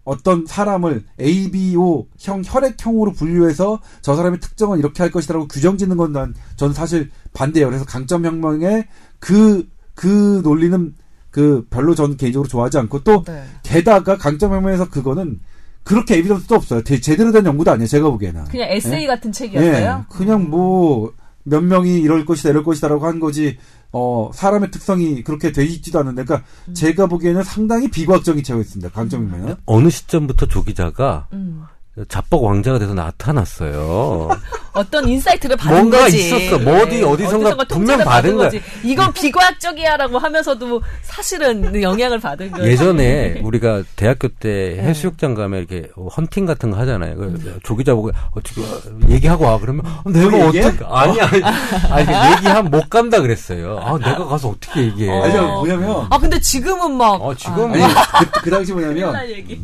어떤 사람을 A, B, O 형 혈액형으로 분류해서 저 사람의 특정은 이렇게 할 것이라고 규정 짓는 건 난 전 사실 반대예요. 그래서 강점 혁명의 그그 그 논리는 그 별로 전 개인적으로 좋아하지 않고 또 네. 게다가 강점 혁명에서 그거는 그렇게 에비던스도 없어요. 제대로 된 연구도 아니에요. 제가 보기에는. 그냥 에세이 네? 같은 책이었어요. 네. 그냥 뭐 몇 명이 이럴 것이다 이럴 것이다라고 한 거지 어, 사람의 특성이 그렇게 돼 있지도 않은데, 그러니까 음. 제가 보기에는 상당히 비과학적인 책이 있습니다. 강점이면은. 어느 시점부터 조 기자가 음. 자뻑 왕자가 돼서 나타났어요. 어떤 insight를 받은 뭔가 거지. 있었어. 뭐 어디 네. 어디선가 분명 받은 거야. 거지. 이건 비과학적이야라고 하면서도 사실은 영향을 받은 거예요. 예전에 우리가 대학교 때 네. 해수욕장 가면 이렇게 헌팅 같은 거 하잖아요. 음. 조기자 보고 어떻게 얘기하고 와 그러면 어, 내가 어떻게 아니 아니 아니 얘기하면 못 간다 그랬어요. 아 내가 가서 어떻게 얘기해? 어. 아니 뭐냐면 아 근데 지금은 막 어, 지금 아니, 그, 그 당시 뭐냐면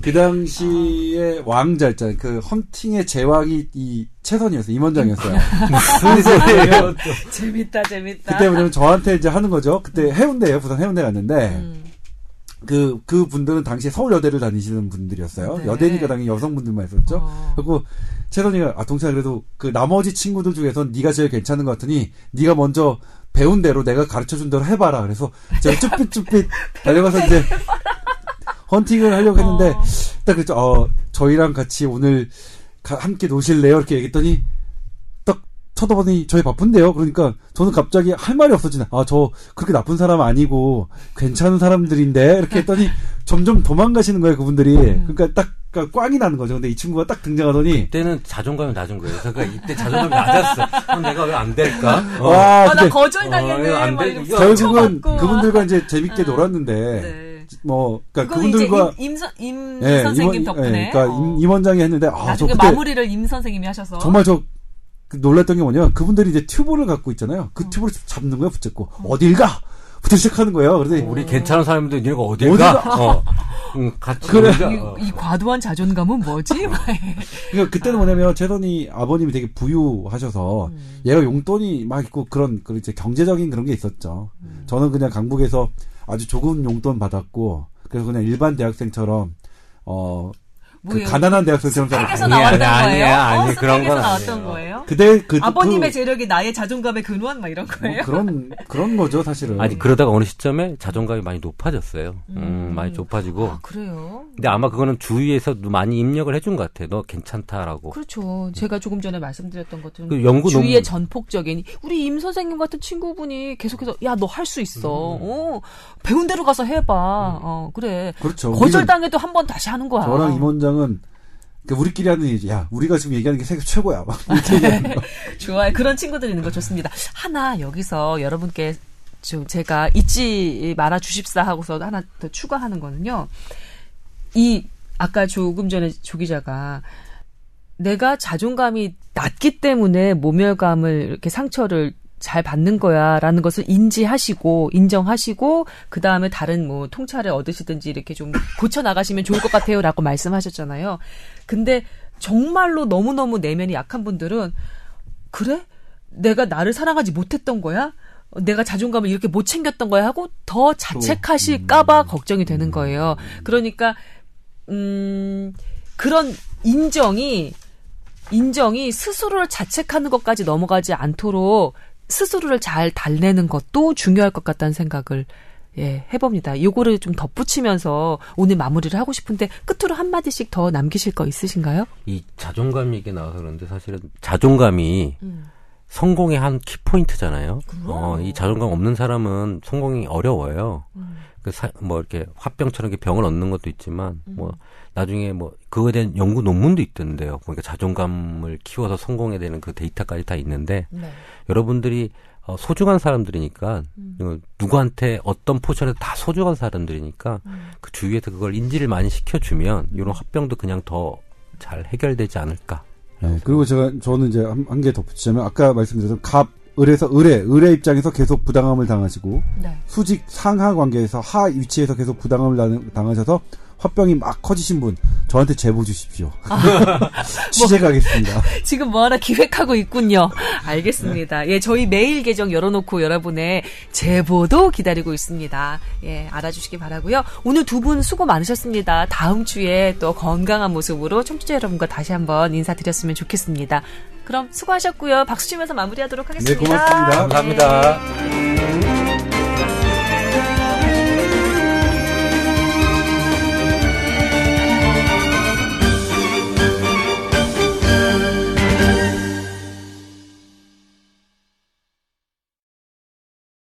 그 당시에 왕자 있잖아요. 그 헌팅의 제왕이 이 최선이었어요. 임원장이었어요. 무슨 소리예요? 재밌다, 재밌다. 그때 왜냐면 저한테 이제 하는 거죠. 그때 해운대예요. 부산 해운대 갔는데 음. 그, 그 분들은 당시에 서울여대를 다니시는 분들이었어요. 네. 여대니까 당연히 여성분들만 있었죠. 어. 그리고 최선이가 아 동찬 그래도 그 나머지 친구들 중에서 네가 제일 괜찮은 것 같으니 네가 먼저 배운 대로 내가 가르쳐 준 대로 해봐라. 그래서 제가 쭈삣쭈삣 달려가서 이제 헌팅을 하려고 했는데 어. 딱 그랬죠. 어, 저희랑 같이 오늘 가, 함께 노실래요? 이렇게 얘기했더니 딱 쳐다보더니 저희 바쁜데요. 그러니까 저는 갑자기 할 말이 없어지나. 아, 저 그렇게 나쁜 사람 아니고 괜찮은 사람들인데 이렇게 했더니 점점 도망가시는 거예요, 그분들이. 음. 그러니까 딱 그러니까 꽝이 나는 거죠. 근데 이 친구가 딱 등장하더니 그때는 자존감이 낮은 거예요. 그러니까 이때 자존감이 낮았어. 그럼 내가 왜 안 될까? 어. 와, 아, 나 거절 당했네. 어, 안 돼. 결국은 그분들과 이제 재밌게 놀았는데 네. 뭐 그러니까 그분들과 임, 임, 임 네, 선생님 임원, 덕분에 네, 그러니까 임, 어. 임 원장이 했는데 아, 저 그때 마무리를 임 선생님이 하셔서 정말 저그 놀랐던 게 뭐냐 그분들이 이제 튜브를 갖고 있잖아요. 그 어. 튜브를 잡는 거야 붙잡고 어. 딜 가? 부터 시작하는 거예요. 그래서 우리 괜찮은 사람인데 니가 어딜 어디가? 가? 어. 응, 같이 그래. 이, 이, 과도한 자존감은 뭐지? 그러니까 그때는 뭐냐면 재선이 아버님이 되게 부유하셔서 음. 얘가 용돈이 막 있고 그런 그 이제 경제적인 그런 게 있었죠. 음. 저는 그냥 강북에서 아주 조금 용돈 받았고 그래서 그냥 일반 대학생처럼 어. 그 가난한 대학생처럼 살았어요. 나왔던 거예요? 아니, 아니, 어, 그런 건 나왔던 거예요? 그대 그 아버님의 그, 재력이 나의 자존감의 근원 막 이런 거예요? 뭐 그런 그런 거죠, 사실은. 아니 그러다가 어느 시점에 자존감이 많이 높아졌어요. 음, 음 많이 높아지고. 아, 그래요? 근데 아마 그거는 주위에서 많이 입력을 해준 것 같아. 너 괜찮다라고. 그렇죠. 제가 조금 전에 말씀드렸던 것처럼 그 연구 주위의 논문. 전폭적인 우리 임 선생님 같은 친구분이 계속해서 야 너 할 수 있어. 음. 어, 배운 대로 가서 해봐. 음. 어 그래. 그렇죠. 거절당해도 한 번 다시 하는 거야. 저랑 임 원장 은그 우리끼리 하는 얘기, 야, 우리가 지금 얘기하는 게 세계 최고야. 막 좋아요. 그런 친구들 있는 거 좋습니다. 하나 여기서 여러분께 좀 제가 잊지 말아 주십사 하고서 하나 더 추가하는 거는요. 이 아까 조금 전에 조 기자가 내가 자존감이 낮기 때문에 모멸감을 이렇게 상처를 잘 받는 거야라는 것을 인지하시고 인정하시고 그 다음에 다른 뭐 통찰을 얻으시든지 이렇게 좀 고쳐 나가시면 좋을 것 같아요라고 말씀하셨잖아요. 근데 정말로 너무 너무 내면이 약한 분들은 그래 내가 나를 사랑하지 못했던 거야? 내가 자존감을 이렇게 못 챙겼던 거야 하고 더 자책하실까봐 음. 걱정이 되는 거예요. 그러니까 음 그런 인정이 인정이 스스로를 자책하는 것까지 넘어가지 않도록 스스로를 잘 달래는 것도 중요할 것 같다는 생각을 예, 해봅니다. 요거를 좀 덧붙이면서 오늘 마무리를 하고 싶은데 끝으로 한마디씩 더 남기실 거 있으신가요? 이 자존감 얘기 나와서 그런데 사실은 자존감이 음. 성공의 한 키포인트잖아요. 어, 이 자존감 없는 사람은 성공이 어려워요. 음. 그 사, 뭐 이렇게 화병처럼 이렇게 병을 얻는 것도 있지만 음. 뭐 나중에 뭐 그거에 대한 연구 논문도 있던데요. 그러니까 자존감을 키워서 성공해야 되는 그 데이터까지 다 있는데 네. 여러분들이 어, 소중한 사람들이니까 음. 누구한테 어떤 포션에서 다 소중한 사람들이니까 음. 그 주위에서 그걸 인지를 많이 시켜주면 이런 화병도 그냥 더 잘 해결되지 않을까. 네, 그리고 제가 저는 이제 한 개 덧붙이자면 아까 말씀드렸던 갑 을에서 을의 을의 입장에서 계속 부당함을 당하시고 네. 수직 상하 관계에서 하 위치에서 계속 부당함을 당하셔서 화병이 막 커지신 분 저한테 제보 주십시오. 아, 취재 뭐, 가겠습니다. 지금 뭐 하나 기획하고 있군요. 알겠습니다. 예, 저희 메일 계정 열어놓고 여러분의 제보도 기다리고 있습니다. 예, 알아주시기 바라고요. 오늘 두 분 수고 많으셨습니다. 다음 주에 또 건강한 모습으로 청취자 여러분과 다시 한번 인사드렸으면 좋겠습니다. 그럼 수고하셨고요. 박수 치면서 마무리하도록 하겠습니다. 네, 고맙습니다. 감사합니다. 네.